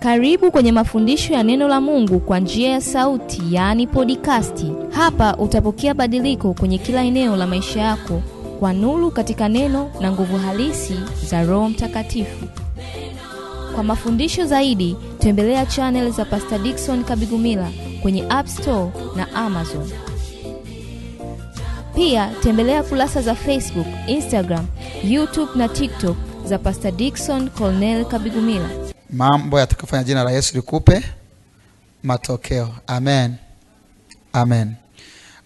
Karibu kwenye mafundisho ya neno la Mungu kwa njia ya sauti, yaani podikasti. Hapa utapokea badiliko kwenye kila eneo la maisha yako kwa nuru katika neno na nguvu halisi za Roho Mtakatifu. Kwa mafundisho zaidi, tembelea chaneli za Pastor Dickson Kabigumila kwenye App Store na Amazon. Pia tembelea kurasa za Facebook, Instagram, YouTube na TikTok za Pastor Dickson Colnel Kabigumila. mambo yatakafanya jina la Yesu likupe matokeo. Amen, amen.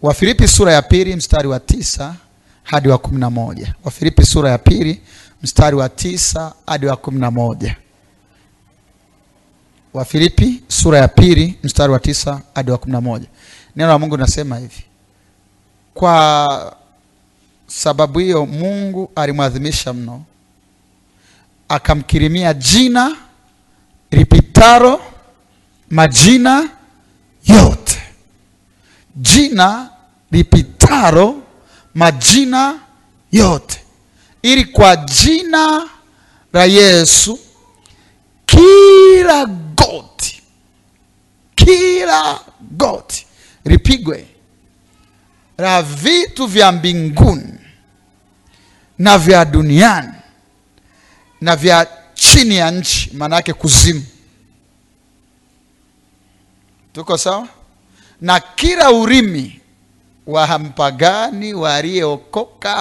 Wafilipi sura ya pili mstari wa tisa hadi wa kumi na moja. Wafilipi sura ya pili mstari wa tisa hadi wa kumi na moja. Wafilipi sura ya pili mstari wa tisa hadi wa kumi na moja. Neno la Mungu linasema hivi: kwa sababu hiyo Mungu alimwadhimisha mno, akamkirimia jina lipitalo majina yote, jina lipitalo majina yote, ili kwa jina la Yesu kila goti, kila goti lipigwe, la vitu vya mbinguni na vya duniani na vya chini ya nchi, maana yake kuzimu. Tuko sawa? Na kila urimi wa mpagani, wa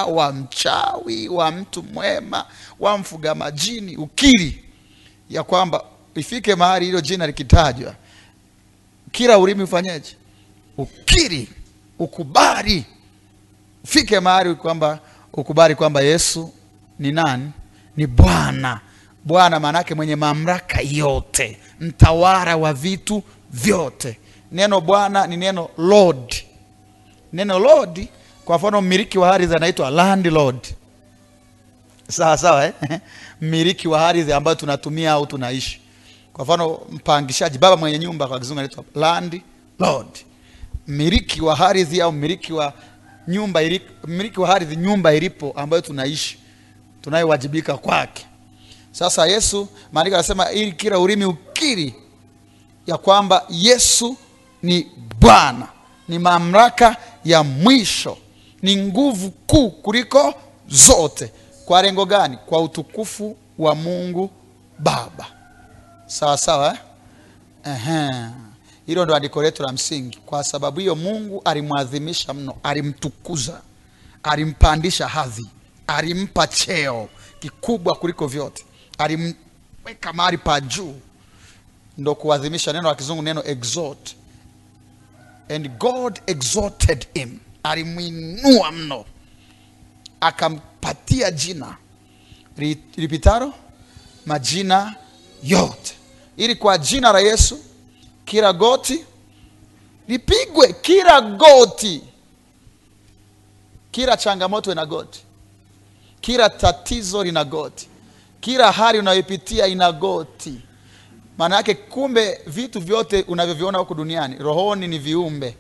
wa mchawi, wa mtu mwema, wa mfuga majini, ukiri ya kwamba ifike mahali hilo jina likitajwa, kila urimi ufanyeje? Ukiri, ukubali, ufike mahali kwamba ukubali kwamba Yesu ni nani? Ni Bwana. Bwana maana yake mwenye mamlaka yote, mtawala wa vitu vyote. Neno Bwana ni neno Lord. Neno Lord, kwa mfano mmiliki wa ardhi anaitwa landlord. Sawa sawa, eh? mmiliki wa ardhi ambayo tunatumia au tunaishi. Kwa mfano mpangishaji, baba mwenye nyumba kwa kizungu anaitwa landlord. Mmiliki wa ardhi au mmiliki wa nyumba ili, mmiliki wa ardhi, nyumba ilipo ambayo tunaishi tunayewajibika kwake. Sasa Yesu, maandiko anasema ili kila ulimi ukiri ya kwamba Yesu ni Bwana, ni mamlaka ya mwisho, ni nguvu kuu kuliko zote. Kwa lengo gani? Kwa utukufu wa Mungu Baba. Sawa sawa, eh? Ehe. Hilo ndo andiko letu la msingi. Kwa sababu hiyo Mungu alimwadhimisha mno, alimtukuza, alimpandisha hadhi, alimpa cheo kikubwa kuliko vyote, alimweka mahali pa juu, ndo kuadhimisha. Neno la kizungu neno exalt, and God exalted him, alimwinua mno, akampatia jina. Li- lipitalo? Majina yote, ili kwa jina la Yesu kila goti lipigwe, kila goti, kila changamoto ina goti, kila tatizo lina goti, kila hali unayopitia ina goti. Maana yake kumbe, vitu vyote unavyoviona huku duniani rohoni ni viumbe,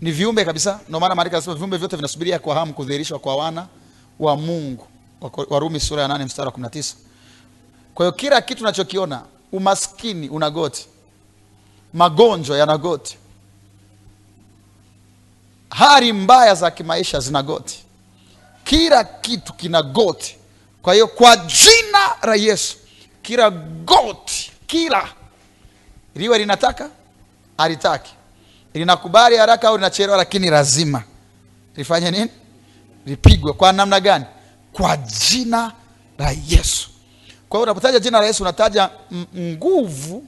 ni viumbe kabisa. Ndio maana maandiko yanasema viumbe vyote vinasubiria kwa hamu kudhihirishwa kwa wana wa Mungu, Warumi sura ya 8 mstari wa 19. Kwa hiyo kila kitu unachokiona, umaskini una goti magonjwa yana goti, hali mbaya za kimaisha zina goti, kila kitu kina goti. Kwa hiyo kwa jina la Yesu kila goti, kila liwe linataka alitaki, linakubali haraka au linachelewa, lakini lazima lifanye nini? Lipigwe. Kwa namna gani? Kwa jina la Yesu. Kwa hiyo unapotaja jina la Yesu unataja nguvu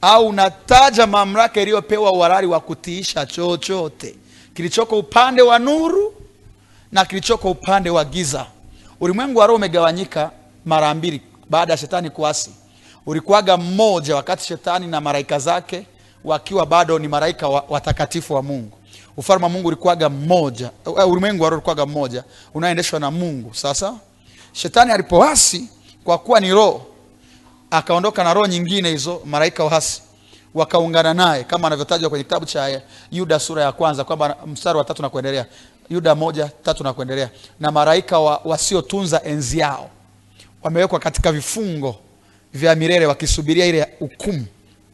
au unataja mamlaka iliyopewa uhalali wa kutiisha chochote kilichoko upande wa nuru na kilichoko upande wa giza. Ulimwengu wa roho umegawanyika mara mbili baada ya shetani kuasi. Ulikuwaga mmoja wakati shetani na malaika zake wakiwa bado ni malaika watakatifu wa Mungu. Ufalme wa Mungu ulikuwaga mmoja, uh, ulimwengu wa roho ulikuwaga mmoja unaendeshwa na Mungu. Sasa shetani alipoasi, kwa kuwa ni roho akaondoka na roho nyingine, hizo malaika waasi wakaungana naye, kama anavyotajwa kwenye kitabu cha Yuda sura ya kwanza kwamba mstari wa tatu na kuendelea, Yuda moja tatu na kuendelea, na maraika wa, wasiotunza enzi yao wamewekwa katika vifungo vya milele wakisubiria ile hukumu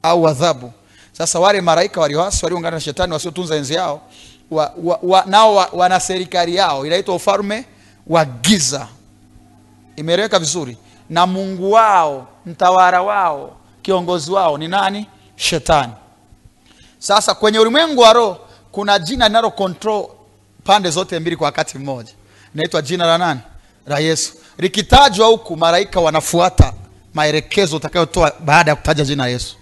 au adhabu. Sasa wale maraika walioasi walioungana na shetani wasiotunza enzi yao wa, wa, wa, nao wa, wana serikali yao. Inaitwa ufalme wa giza. Imeeleweka vizuri. Na mungu wao mtawala wao kiongozi wao ni nani? Shetani. Sasa kwenye ulimwengu wa roho kuna jina linalo control pande zote mbili kwa wakati mmoja. Inaitwa jina la nani? La yesu. Likitajwa huku malaika wanafuata maelekezo utakayotoa baada ya kutaja jina la yesu.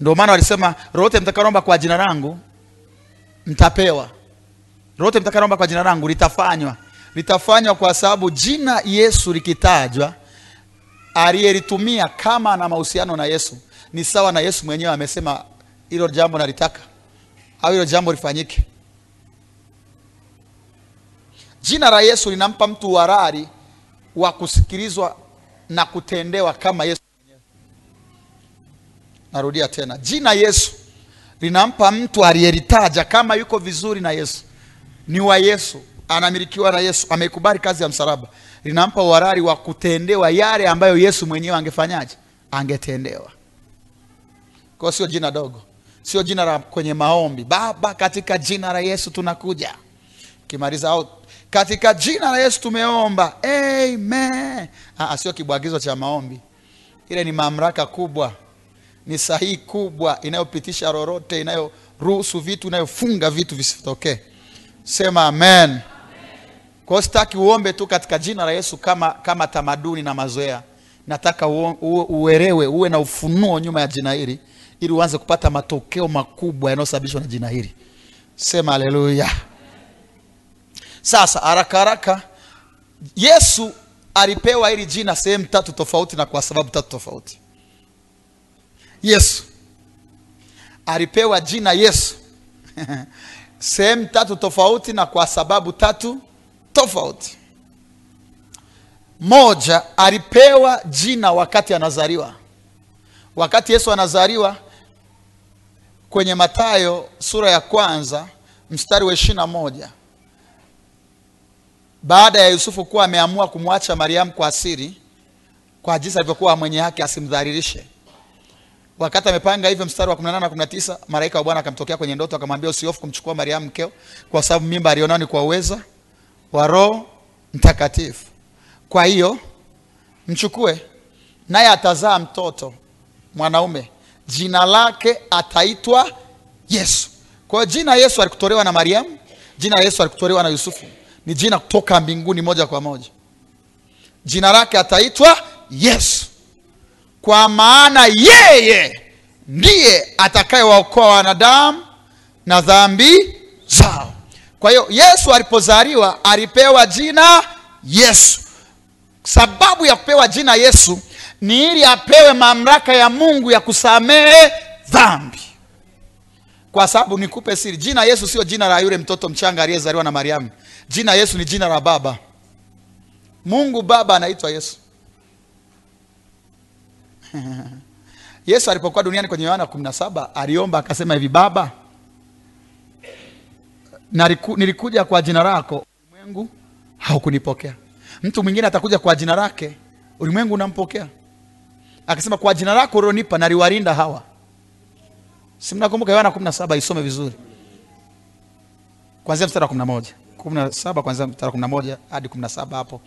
Ndio maana walisema lolote mtakaomba kwa jina langu mtapewa. Lolote mtakaomba kwa jina langu litafanywa. Litafanywa kwa sababu jina yesu likitajwa aliyelitumia kama ana mahusiano na yesu ni sawa na yesu mwenyewe amesema hilo jambo nalitaka au hilo jambo lifanyike jina la yesu linampa mtu uhalali wa kusikilizwa na kutendewa kama yesu mwenyewe. Narudia tena. Jina yesu linampa mtu aliyelitaja kama yuko vizuri na yesu. Ni wa yesu anamilikiwa na yesu ameikubali kazi ya msalaba. Linampa uhalali wa kutendewa yale ambayo yesu mwenyewe angefanyaje? Angetendewa. Kwa sio jina dogo. Sio jina la kwenye maombi. Baba katika jina la yesu tunakuja. Kimaliza au katika jina la yesu tumeomba. Amen. Aa, sio kibwagizo cha maombi. Ile ni mamlaka kubwa. Ni sahihi kubwa inayopitisha lolote inayoruhusu vitu inayofunga vitu visitokee. Sema amen. Kwao sitaki uombe tu katika jina la yesu kama kama tamaduni na mazoea. Nataka uelewe uwe na ufunuo nyuma ya jina hili ili uanze kupata matokeo makubwa yanayosababishwa na jina hili. Sema haleluya sasa haraka haraka yesu alipewa hili jina sehemu tatu tofauti na kwa sababu tatu tofauti. Yesu. Alipewa jina yesu. Sehemu tatu tofauti na kwa sababu tatu tofauti. Moja alipewa jina wakati anazaliwa. Wakati yesu anazaliwa kwenye matayo sura ya kwanza mstari wa ishiri na moja baada ya yusufu kuwa ameamua kumwacha mariamu kwa asiri kwa jinsi alivyokuwa mwenye haki asimdhalilishe. Wakati amepanga hivyo mstari wa 18 na 19 malaika wa bwana akamtokea kwenye ndoto akamwambia usihofu kumchukua mariamu mkeo kwa sababu mimba alionao ni kwa uweza wa roho mtakatifu. Kwa hiyo mchukue naye atazaa mtoto mwanaume. Jina lake ataitwa yesu. Kwa jina yesu alikutolewa na mariamu jina yesu alikutolewa na yusufu ni jina kutoka mbinguni moja kwa moja. Jina lake ataitwa yesu. Kwa maana yeye ndiye atakayewaokoa wanadamu na dhambi zao. Kwa hiyo yesu alipozaliwa alipewa jina yesu. Sababu ya kupewa jina yesu ni ili apewe mamlaka ya mungu ya kusamehe dhambi. Kwa sababu nikupe siri jina yesu sio jina la yule mtoto mchanga aliyezaliwa na mariamu jina yesu ni jina la baba. Mungu baba anaitwa yesu. Yesu alipokuwa duniani kwenye yohana 17 aliomba akasema hivi baba nilikuja kwa jina lako ulimwengu haukunipokea. Mtu mwingine atakuja kwa jina lake ulimwengu unampokea. Akasema kwa jina lako ulionipa naliwalinda hawa. Si mnakumbuka yohana 17 isome vizuri. Kwanzia mstari wa 11 17 kwanzia mstari wa 11 hadi 17 hapo.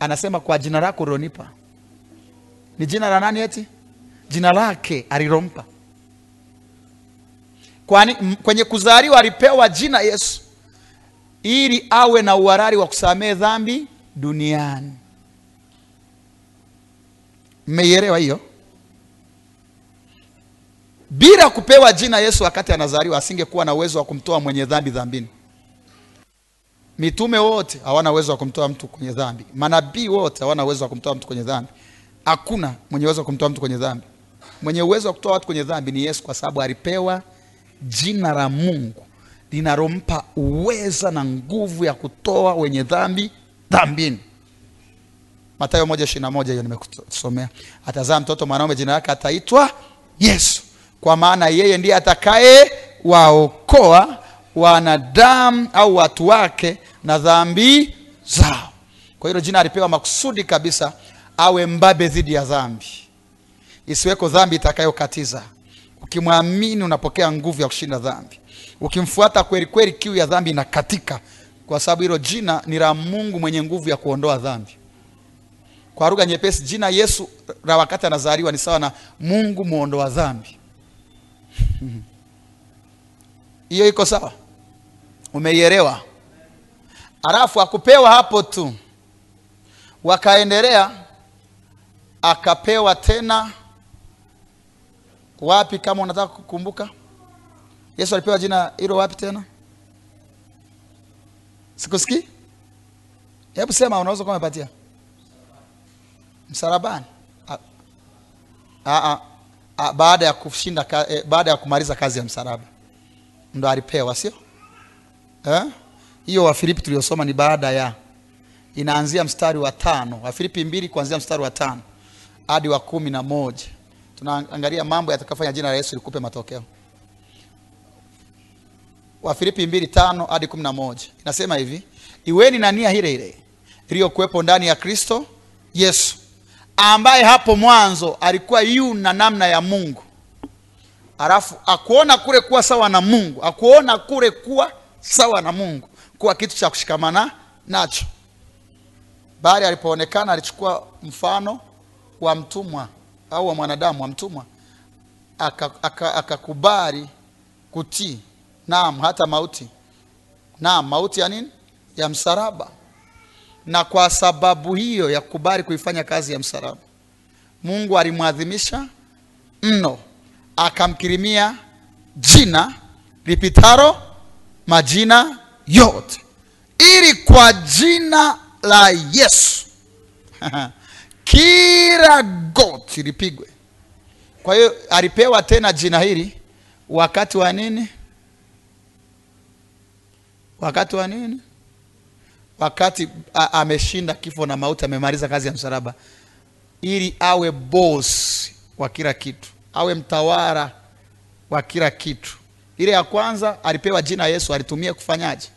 Anasema kwa jina lako ulionipa. Ni jina la nani eti? Jina lake alilompa. Kwani kwenye kuzaliwa alipewa jina yesu ili awe na uharari wa kusamehe dhambi duniani. Mmeielewa hiyo? Bila kupewa jina yesu wakati anazaliwa asingekuwa na uwezo wa kumtoa mwenye dhambi dhambini mitume wote hawana uwezo wa kumtoa mtu kwenye dhambi. Manabii wote hawana uwezo wa kumtoa mtu kwenye dhambi. Hakuna mwenye uwezo wa kumtoa mtu kwenye dhambi. Mwenye uwezo wa kutoa watu kwenye dhambi ni yesu kwa sababu alipewa jina la mungu linalompa uweza na nguvu ya kutoa wenye dhambi dhambini. Na moja hiyo nimekusomea. Atazaa mtoto mwanaume jina lake ataitwa yesu. Kwa maana yeye ndiye atakaye waokoa wanadamu au watu wake na dhambi zao. Kwa hilo jina alipewa makusudi kabisa awe mbabe dhidi ya dhambi. Isiweko dhambi itakayokatiza. Ukimwamini unapokea nguvu ya kushinda dhambi. Ukimfuata kweli kweli kiu ya dhambi inakatika kwa sababu hilo jina ni la mungu mwenye nguvu ya kuondoa dhambi. Kwa lugha nyepesi jina yesu la wakati anazaliwa ni sawa na mungu muondoa dhambi. Hiyo iko sawa umeielewa? Alafu akupewa hapo tu. Wakaendelea akapewa tena wapi kama unataka kukumbuka? Yesu alipewa jina hilo wapi tena? Sikusikii? Hebu sema unaweza kuwa umepatia. Msalabani. A- a- baada ya kushinda eh, baada ya kumaliza kazi ya msalaba. Ndo alipewa sio Eh? hiyo wafilipi tuliosoma ni baada ya inaanzia mstari wa tano. Wafilipi mbili kuanzia mstari wa tano hadi wa kumi na moja. Tunaangalia mambo yatakayofanya jina la yesu likupe matokeo. Wafilipi mbili tano hadi kumi na moja. Inasema hivi iweni na nia ile ile iliyokuwepo ndani ya kristo yesu ambaye hapo mwanzo alikuwa yu na namna ya mungu. Alafu akuona kule kuwa sawa na mungu akuona kule kuwa sawa na mungu kuwa kitu cha kushikamana nacho. Bali alipoonekana alichukua mfano wa mtumwa au wa mwanadamu wa mtumwa akakubali aka, kutii naam hata mauti. Naam mauti ya nini? Ya msalaba. Na kwa sababu hiyo ya kukubali kuifanya kazi ya msalaba mungu alimwadhimisha mno akamkirimia jina lipitaro majina yote. Ili kwa jina la yesu. Kila goti lipigwe. Kwa hiyo alipewa tena jina hili wakati wa nini? Wakati wa nini? Wakati ameshinda kifo na mauti amemaliza kazi ya msalaba. Ili awe boss wa kila kitu. Awe mtawala wa kila kitu ile ya kwanza alipewa jina yesu alitumia kufanyaje?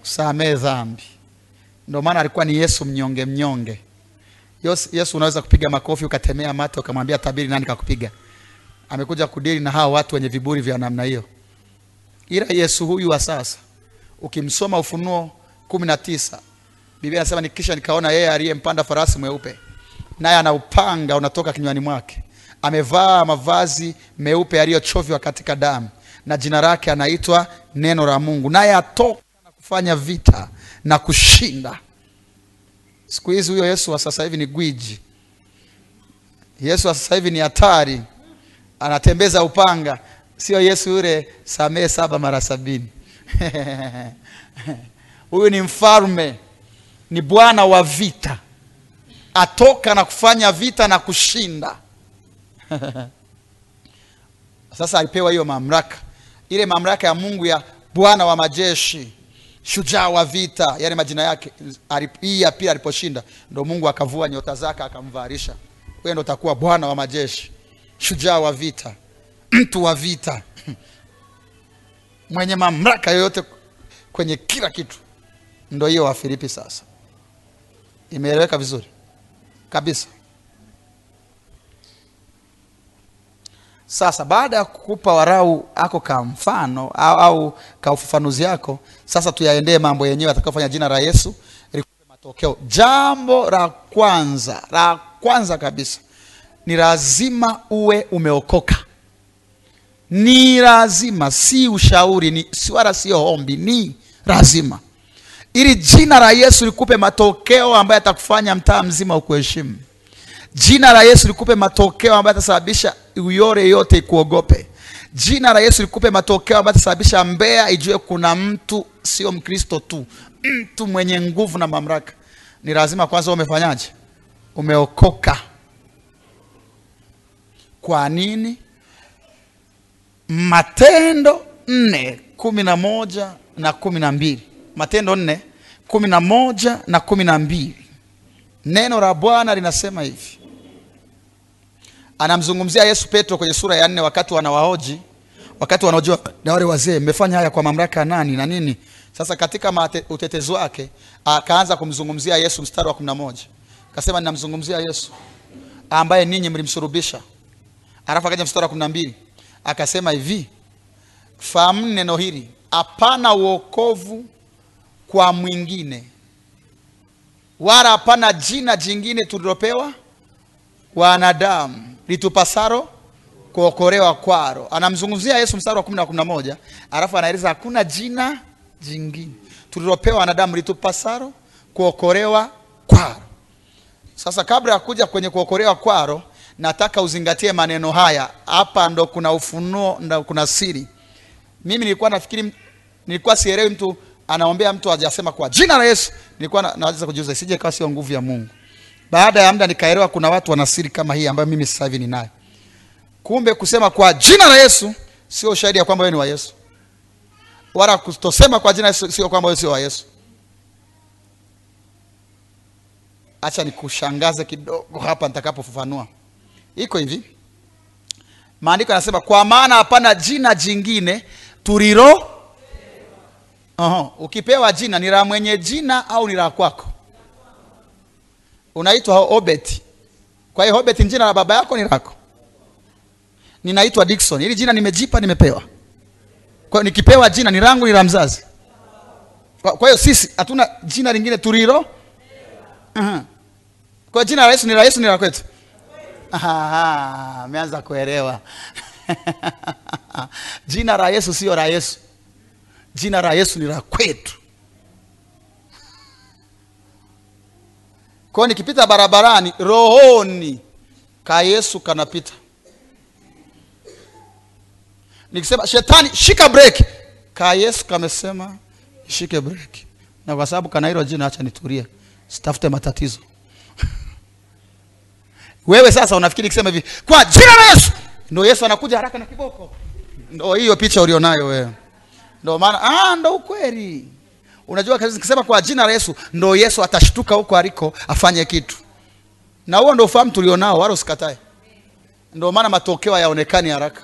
Kusamehe dhambi. Ndio maana alikuwa ni yesu mnyonge mnyonge. Yesu unaweza kupiga makofi ukatemea mate ukamwambia tabiri nani kakupiga? Amekuja kudili na hawa watu wenye viburi vya namna hiyo. Ila yesu huyu wa sasa ukimsoma ufunuo kumi na tisa biblia anasema nikisha nikaona yeye aliyempanda farasi mweupe naye ana upanga unatoka kinywani mwake amevaa mavazi meupe yaliyochovywa katika damu na jina lake anaitwa neno la mungu naye atoka na kufanya vita na kushinda. Siku hizi huyo yesu wa sasa hivi ni gwiji. Yesu wa sasa hivi ni hatari. Anatembeza upanga. Sio yesu yule samehe saba mara sabini. Huyu ni mfalme ni bwana wa vita. Atoka na kufanya vita na kushinda sasa alipewa hiyo mamlaka. Ile mamlaka ya mungu ya bwana wa majeshi shujaa wa vita yale majina yake hii ya pili aliposhinda ndo mungu akavua nyota zake akamvarisha wewe ndo utakuwa bwana wa majeshi shujaa wa vita mtu wa vita mwenye mamlaka yoyote kwenye kila kitu. Ndo hiyo wafilipi sasa. Imeeleweka vizuri? Kabisa sasa baada ya kukupa warau ako ka mfano au, au ka ufafanuzi yako sasa tuyaendee mambo yenyewe atakayofanya jina la yesu likupe matokeo. Jambo la kwanza la kwanza kabisa ni lazima uwe umeokoka. Ni lazima si ushauri ni si sio ombi ni lazima. Ili jina la yesu likupe matokeo ambayo atakufanya mtaa mzima ukuheshimu. Jina la yesu likupe matokeo ambayo atasababisha uyore yote ikuogope. Jina la yesu likupe matokeo ambayo tasababisha Mbeya ijue kuna mtu sio mkristo tu mtu mwenye nguvu na mamlaka. Ni lazima kwanza umefanyaje? Umeokoka. Kwa nini? Matendo nne kumi na moja na kumi na mbili. Matendo nne kumi na moja na kumi na mbili. Neno la bwana linasema hivi anamzungumzia yesu petro kwenye sura ya nne wakati wanawahoji wakati wanaojua na wale wazee mmefanya haya kwa mamlaka ya nani na nini? Sasa katika utetezi wake akaanza kumzungumzia yesu mstari wa kumi na moja. Akasema ninamzungumzia yesu ambaye ninyi mlimsurubisha. Alafu akaja mstari wa kumi na mbili akasema hivi fahamu neno hili hapana uokovu kwa mwingine wala hapana jina jingine tulilopewa wanadamu litupasaro kuokolewa kwaro. Anamzungumzia yesu mstari wa kumi na kumi na moja alafu anaeleza hakuna jina jingine. Tulilopewa wanadamu litupasaro kuokolewa kwaro. Sasa kabla ya kuja kwenye kuokolewa kwaro nataka uzingatie maneno haya. Hapa ndo kuna ufunuo ndo kuna siri. Mimi nilikuwa nafikiri nilikuwa sielewi mtu anaombea mtu hajasema kwa jina la yesu. Nilikuwa naweza kujiuza isije kawa sio nguvu ya mungu baada ya muda nikaelewa kuna watu wana siri kama hii ambayo mimi sasa hivi ninayo. Kumbe kusema kwa jina la yesu sio ushahidi ya kwamba wewe ni wa yesu. Wala kutosema kwa jina sio kwamba wewe sio wa yesu. Acha nikushangaze kidogo hapa nitakapofafanua. Iko hivi. Maandiko yanasema kwa maana hapana jina jingine tulilo Oho, ukipewa jina ni la mwenye jina au ni la kwako unaitwa Obet. kwa hiyo Obet ni jina la baba yako ni lako? Ninaitwa Dickson, hili jina nimejipa nimepewa. Kwa hiyo nikipewa jina ni langu ni la mzazi. Kwa hiyo sisi hatuna jina lingine tulilo. Uh-huh. kwa jina la yesu ni la yesu ni la kwetu? Aha, ameanza kuelewa. Jina la yesu sio la yesu. Jina la yesu ni la kwetu kwa hiyo nikipita barabarani rohoni ka yesu kanapita. Nikisema shetani shika breki. Ka yesu kamesema shike breki. Na kwa sababu kana hilo jina acha nitulie. Sitafute matatizo. Wewe sasa unafikiri kisema hivi kwa jina la yesu. Ndo yesu anakuja haraka na kiboko. Ndo hiyo picha ulionayo wewe. Ndo maana ah, ndo ukweli unajua kazi nikisema kwa jina la yesu ndo yesu atashtuka huko aliko afanye kitu. Na huo ndo ufahamu tulionao wala usikatae. Ndio maana matokeo hayaonekani haraka.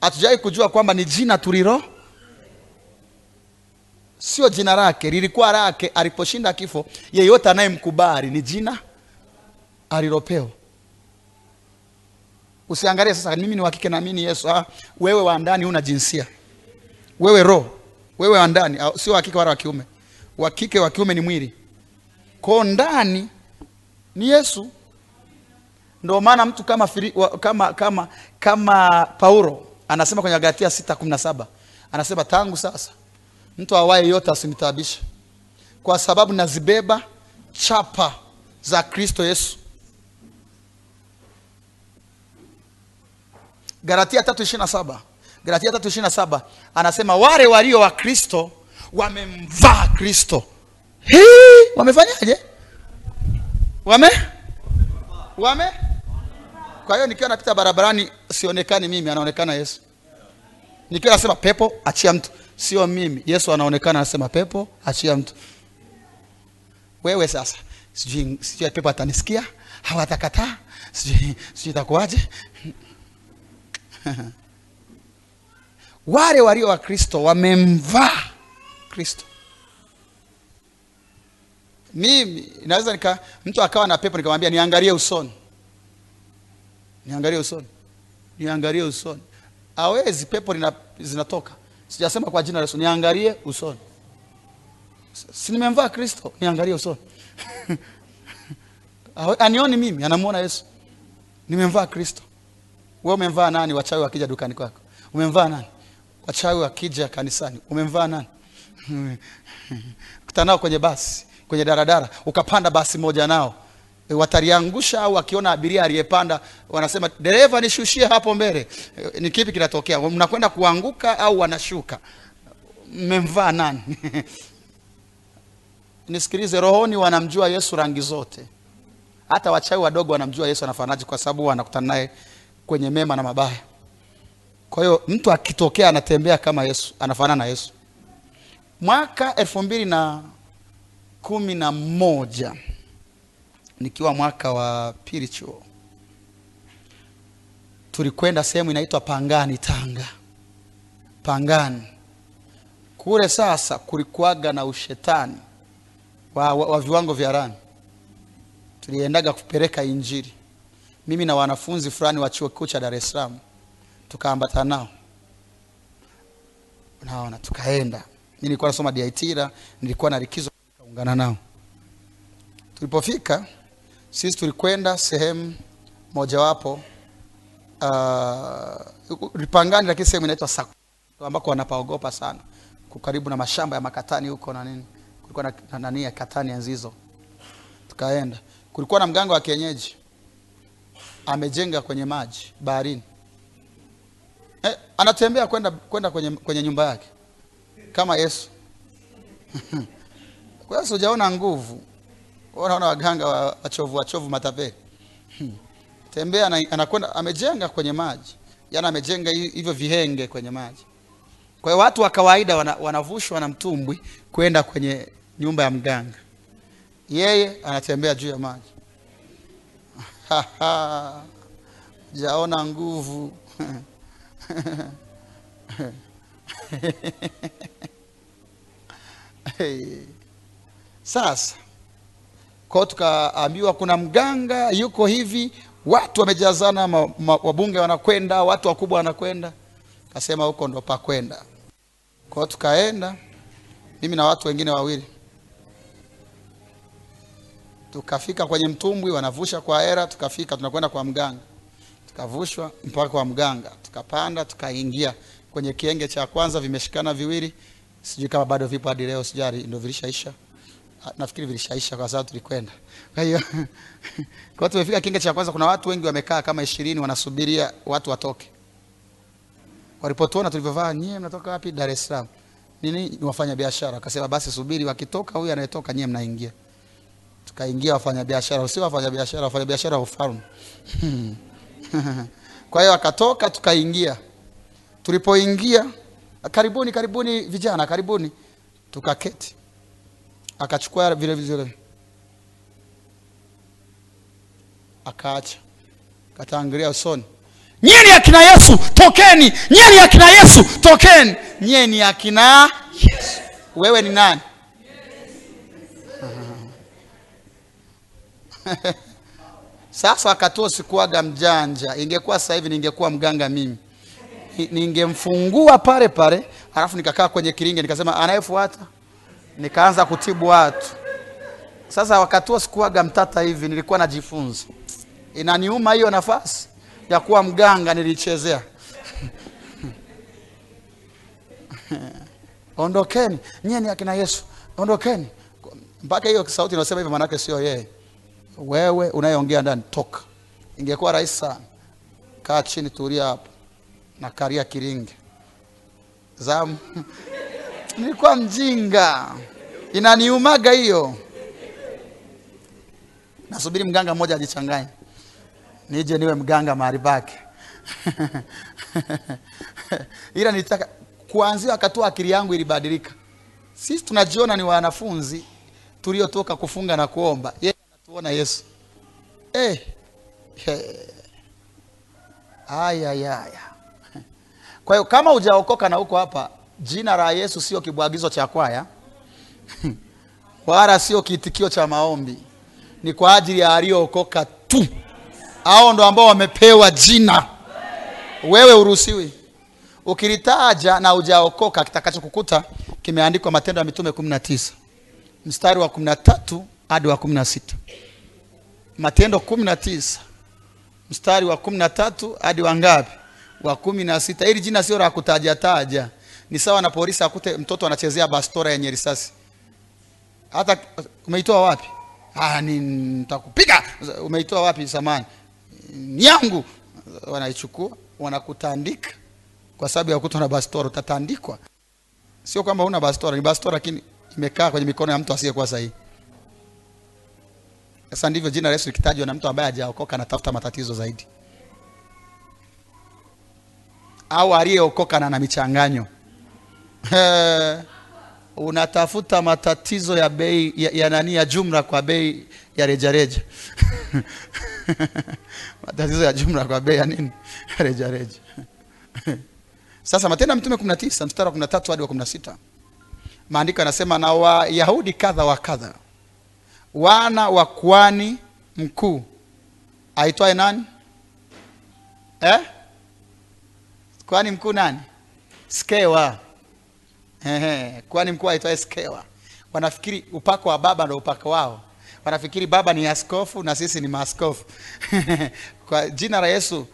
Hatujai kujua kwamba ni jina tulilo sio jina lake lilikuwa lake. Aliposhinda kifo yeyote anayemkubali ni jina alilopewa. Usiangalie sasa mimi ni wa kike, naamini yesu ah, wewe wa ndani una jinsia. Wewe roho wewe wa ndani sio sio wakike wala wa kiume? Wa kike wa kiume ni mwili. Ko ndani ni yesu. Ndio maana mtu kama, fili, wa, kama kama kama paulo anasema kwenye galatia 6:17 anasema tangu sasa mtu awaye yote asinitaabishe, kwa sababu nazibeba chapa za kristo yesu. Galatia 3:27 galatia 3:27 anasema wale walio wa kristo wamemvaa kristo. Hii, wamefanyaje? Wame? Wame? Kwa hiyo nikiwa napita barabarani sionekani mimi anaonekana yesu. Nikiwa nasema pepo achia mtu. Sio mimi yesu anaonekana anasema pepo achia mtu. Wewe sasa sijui sijui pepo atanisikia hawatakataa, sijui sijui itakuwaje wale walio wa kristo wamemvaa kristo. Mimi naweza nika mtu akawa na pepo nikamwambia niangalie usoni. Niangalie usoni. Niangalie usoni. Awezi pepo lina, zinatoka. Sijasema kwa jina la yesu niangalie usoni. Si nimemvaa kristo? Niangalie usoni. Anioni mimi anamwona yesu. Nimemvaa kristo. We umemvaa nani? Wachawi wakija dukani kwako. Umemvaa nani wachawi wakija kanisani. Umemvaa nani? Kutanao kwenye basi kwenye daradara ukapanda basi moja nao. E, wataliangusha au akiona abiria aliyepanda wanasema dereva nishushie hapo mbele. E, ni kipi kinatokea? Mnakwenda kuanguka au wanashuka? Mmemvaa nani? Nisikilize rohoni wanamjua yesu rangi zote. Hata wachawi wadogo wanamjua yesu anafanaje kwa sababu wanakutana naye kwenye mema na mabaya kwa hiyo mtu akitokea anatembea kama yesu anafanana na yesu. Mwaka elfu mbili na kumi na moja nikiwa mwaka wa pili chuo tulikwenda sehemu inaitwa pangani tanga. Pangani. Kule sasa kulikuwaga na ushetani wa, wa, wa viwango vya rani. Tuliendaga kupeleka injili. Mimi na wanafunzi fulani wa chuo kikuu cha dar es salaam tukaambatana nao. Unaona tukaenda. Mi nilikuwa nasoma diaitira nilikuwa na likizo nikaungana nao. Tulipofika sisi tulikwenda sehemu mojawapo uh, Lipangani, lakini sehemu inaitwa ambako wanapaogopa sana, karibu na mashamba ya makatani huko na nini, kulikuwa na na nani ya katani enzi. Tukaenda, kulikuwa na mganga wa kienyeji amejenga kwenye maji baharini, eh, anatembea kwenda kwenda kwenye, kwenye nyumba yake. Kama Yesu. Kwa hiyo hujaona nguvu, unaona waganga wa- wachovu wachovu matapeli tembea na, anakwenda amejenga kwenye maji. Yaani amejenga hivyo vihenge kwenye maji. Kwa hiyo watu wa kawaida wana, wanavushwa na mtumbwi kwenda kwenye nyumba ya mganga. Yeye anatembea juu ya maji. Jaona nguvu sasa kwao tukaambiwa kuna mganga yuko hivi watu wamejazana wabunge wanakwenda watu wakubwa wanakwenda. Kasema huko ndo pa kwenda. Kwao tukaenda mimi na watu wengine wawili. Tukafika kwenye mtumbwi wanavusha kwa hera tukafika tunakwenda kwa mganga tukavushwa mpaka kwa mganga. Tukapanda tukaingia. Kwenye kienge cha kwanza vimeshikana viwili. Sijui kama bado vipo hadi leo sijari. Ndio vilishaisha. Ah, nafikiri vilishaisha kwa sababu tulikwenda. Kwa hiyo kwa tumefika kienge cha kwanza. Kuna watu wengi wamekaa kama ishirini wanasubiria watu watoke. Walipotuona tulivyovaa nyie mnatoka wapi? Dar es salaam. Nini? Ni wafanya biashara akasema basi subiri wakitoka huyu anayetoka nyie mnaingia. Tukaingia wafanya biashara usio wafanya biashara wafanya biashara wa ufalme kwa hiyo akatoka tukaingia. Tulipoingia karibuni karibuni vijana karibuni. Tukaketi. Akachukua vile vile akaacha. Kataangalia usoni. Nyie ni akina yesu tokeni. Nyie ni akina yesu tokeni. Nyie ni akina yesu. Wewe ni nani sasa wakati sikuaga mjanja. Ingekuwa sasa hivi ningekuwa mganga mimi. Ningemfungua pale pale halafu nikakaa kwenye kiringe nikasema anayefuata. Nikaanza kutibu watu. Sasa wakati huo sikuwaga mtata hivi nilikuwa najifunza. Inaniuma hiyo nafasi ya kuwa mganga nilichezea. Ondokeni. Nyie ni akina yesu. Ondokeni. Mpaka hiyo sauti inasema hivyo maanake sio yeye wewe unayeongea ndani toka. Ingekuwa rahisi sana. Kaa chini tulia hapo. Na karia kiringe. Zamu. Nilikuwa mjinga. Inaniumaga hiyo. Nasubiri mganga mmoja ajichanganye. Nije niwe mganga mahali pake. Ila nitaka kuanzia wakati huo akili yangu ilibadilika. Sisi tunajiona ni wanafunzi tuliotoka kufunga na kuomba. yeye anatuona yesu. Eh. eh. aya aya kwa hiyo kama hujaokoka na huko hapa jina la yesu sio kibwagizo cha kwaya wala sio kiitikio cha maombi. Ni kwa ajili ya aliyookoka tu. Hao ndo ambao wamepewa jina. Wewe uruhusiwi. Ukilitaja na ujaokoka kitakachokukuta kimeandikwa matendo ya mitume 19 mstari wa 13 hadi wa 16 matendo 19 mstari wa 13 hadi wa ngapi? Wa kumi na sita. Hili jina sio la kutajataja ni sawa na polisi akute mtoto anachezea bastora yenye risasi. Hata umeitoa wapi? Ah, ni nitakupiga. Umeitoa wapi samani? Ni yangu. Wanaichukua wanakutandika. Kwa sababu ya kutwa na bastora utatandikwa. Sio kwamba una bastora ni bastora lakini imekaa kwenye mikono ya mtu asiyekuwa sahihi sasa ndivyo jina la yesu likitajwa na mtu ambaye hajaokoka anatafuta matatizo zaidi. Au aliyeokoka na na michanganyo. Unatafuta matatizo ya bei ya, ya nani ya jumla kwa bei ya rejareja. Matatizo ya jumla kwa bei ya nini? Ya rejareja. Sasa matendo ya Mitume 19 mstari wa 13 hadi wa 16 maandiko yanasema na wayahudi kadha wa kadha wana wa kuani mkuu. Aitwaye nani? Eh? kwani mkuu nani? Skewa. Ehe, kwani mkuu aitwaye skewa? Wanafikiri upako wa baba ndo upako wao. Wanafikiri baba ni askofu na sisi ni maaskofu. Kwa jina la yesu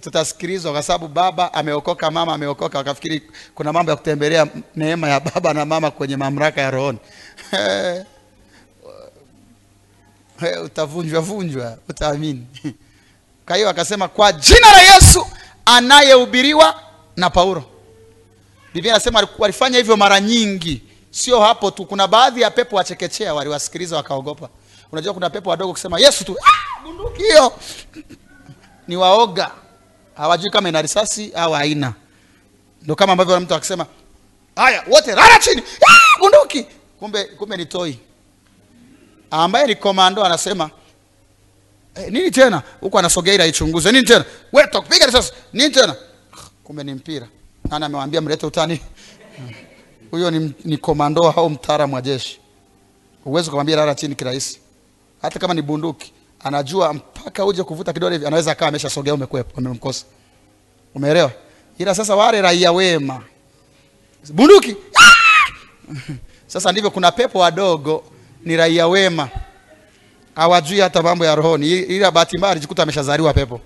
tutasikilizwa kwa sababu baba ameokoka mama ameokoka. Wakafikiri kuna mambo ya kutembelea neema ya baba na mama kwenye mamlaka ya rohoni utavunjwa vunjwa utaamini. Kwa hiyo akasema kwa jina la yesu anayehubiriwa na paulo. Biblia inasema walifanya hivyo mara nyingi. Sio hapo tu kuna baadhi ya pepo wachekechea waliwasikiliza wakaogopa. Unajua kuna pepo wadogo kusema yesu tu ah, bunduki hiyo. Ni waoga. Hawajui kama ina risasi au haina. Ndo kama ambavyo mtu akisema haya wote lala chini ah, bunduki. Kumbe kumbe ni toi ambaye ni komando anasema eh, nini tena? Huko, anasogea ili aichunguze. Nini tena? Wewe tutakupiga risasi. Nini tena? Kumbe ni mpira. Nani amewaambia mlete utani? Huyo ni, ni komando au mtaalamu wa jeshi. Huwezi kumwambia lala chini kirahisi. Hata kama ni bunduki anajua mpaka uje kuvuta kidole hivi anaweza akawa ameshasogea umekwepa umemkosa. Umeelewa? Ila sasa wale raia wema. Bunduki! Sasa ndivyo kuna pepo wadogo ni raia wema. Hawajui hata mambo ya rohoni. Ila bahati mbaya alijikuta ameshazaliwa pepo.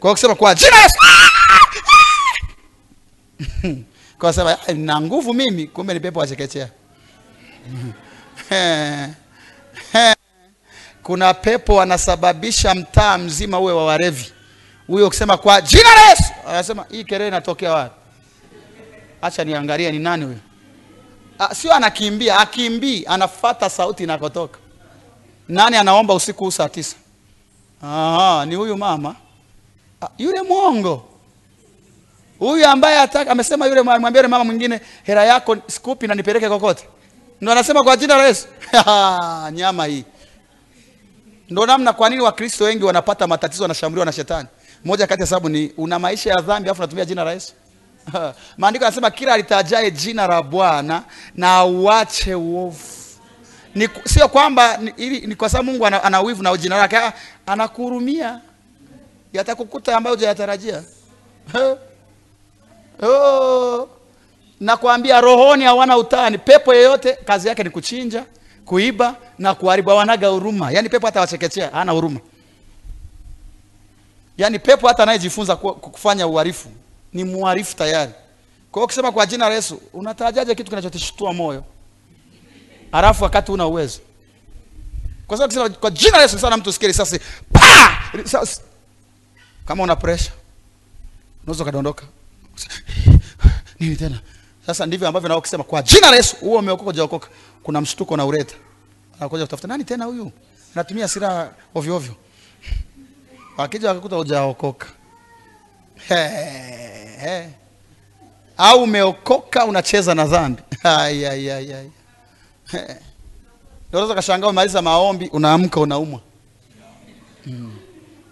Kwa kusema kwa jina Yesu. Kwa sema na nguvu mimi kumbe ni pepo wachekechea kuna pepo wanasababisha mtaa mzima uwe wa warevi. Huyo ukisema kwa jina la Yesu anasema hii kelele inatokea wapi? Acha niangalie ni nani huyo sio anakimbia akimbii anafata sauti inakotoka. Nani anaomba usiku huu saa tisa? Aha, ni huyu mama. Ah, yule mwongo. Huyu ambaye ataka, amesema yule mwambie yule mama mwingine hela yako sikupi na nipeleke kokote. Ndo anasema kwa jina la Yesu. Nyama hii. Ndo namna kwa nini wakristo wengi wanapata matatizo wanashambuliwa na shetani. Moja kati ya sababu ni una maisha ya dhambi alafu unatumia jina la Yesu maandiko yanasema kila alitajaye jina la Bwana na auache uovu. Ni, sio kwamba ni, ni kwa sababu Mungu ana, ana wivu na jina lake, ah, anakuhurumia yatakukuta ambayo hujayatarajia. Oh, nakwambia rohoni hawana utani. Pepo yeyote kazi yake ni kuchinja, kuiba na kuharibu, hawanaga huruma. Yaani pepo hata wachekechea hana huruma. Yaani pepo hata anayejifunza kufanya uhalifu ni mwarifu tayari. Kwa hiyo ukisema kwa jina la Yesu, unatarajaje kitu kinachotishtua moyo? Alafu wakati una uwezo. Kwa sababu ukisema kwa jina la Yesu sana mtu usikie risasi, pa! Risasi. Kama una pressure, unaweza kadondoka. Nini tena? Sasa ndivyo ambavyo nao ukisema kwa jina la Yesu, huo umeokoka hujaokoka. Kuna mshtuko na ureta. Anakuja kutafuta nani tena huyu? Anatumia silaha ovyo ovyo. Wakija wakakuta hujaokoka. He, he. Au umeokoka unacheza na dhambi. Ndio unaweza kashangaa umaliza maombi unaamka unaumwa. Mm.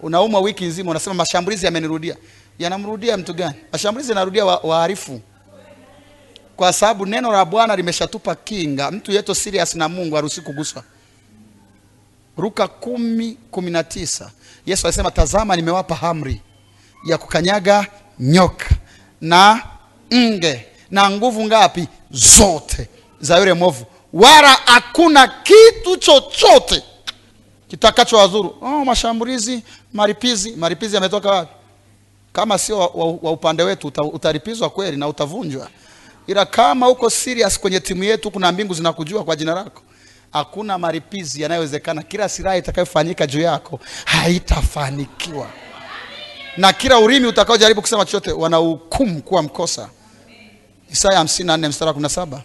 Unaumwa wiki nzima unasema mashambulizi yamenirudia. Yanamrudia mtu gani? Mashambulizi yanarudia waharifu. Wa kwa sababu neno la Bwana limeshatupa kinga. Mtu yeto serious na Mungu haruhusi kuguswa. Luka kumi kumi na tisa Yesu alisema tazama, nimewapa amri ya kukanyaga nyoka na nge na nguvu ngapi zote za yule mwovu, wala hakuna kitu chochote kitakachowadhuru. Oh, mashambulizi, maripizi. Maripizi yametoka wapi? Kama sio wa, wa, wa upande wetu uta, utaripizwa kweli na utavunjwa, ila kama uko serious kwenye timu yetu, kuna mbingu zinakujua kwa jina lako hakuna maripizi yanayowezekana. Kila silaha itakayofanyika juu yako haitafanikiwa, na kila ulimi utakaojaribu kusema chochote wanahukumu kuwa mkosa. Isaya 54 mstari wa 17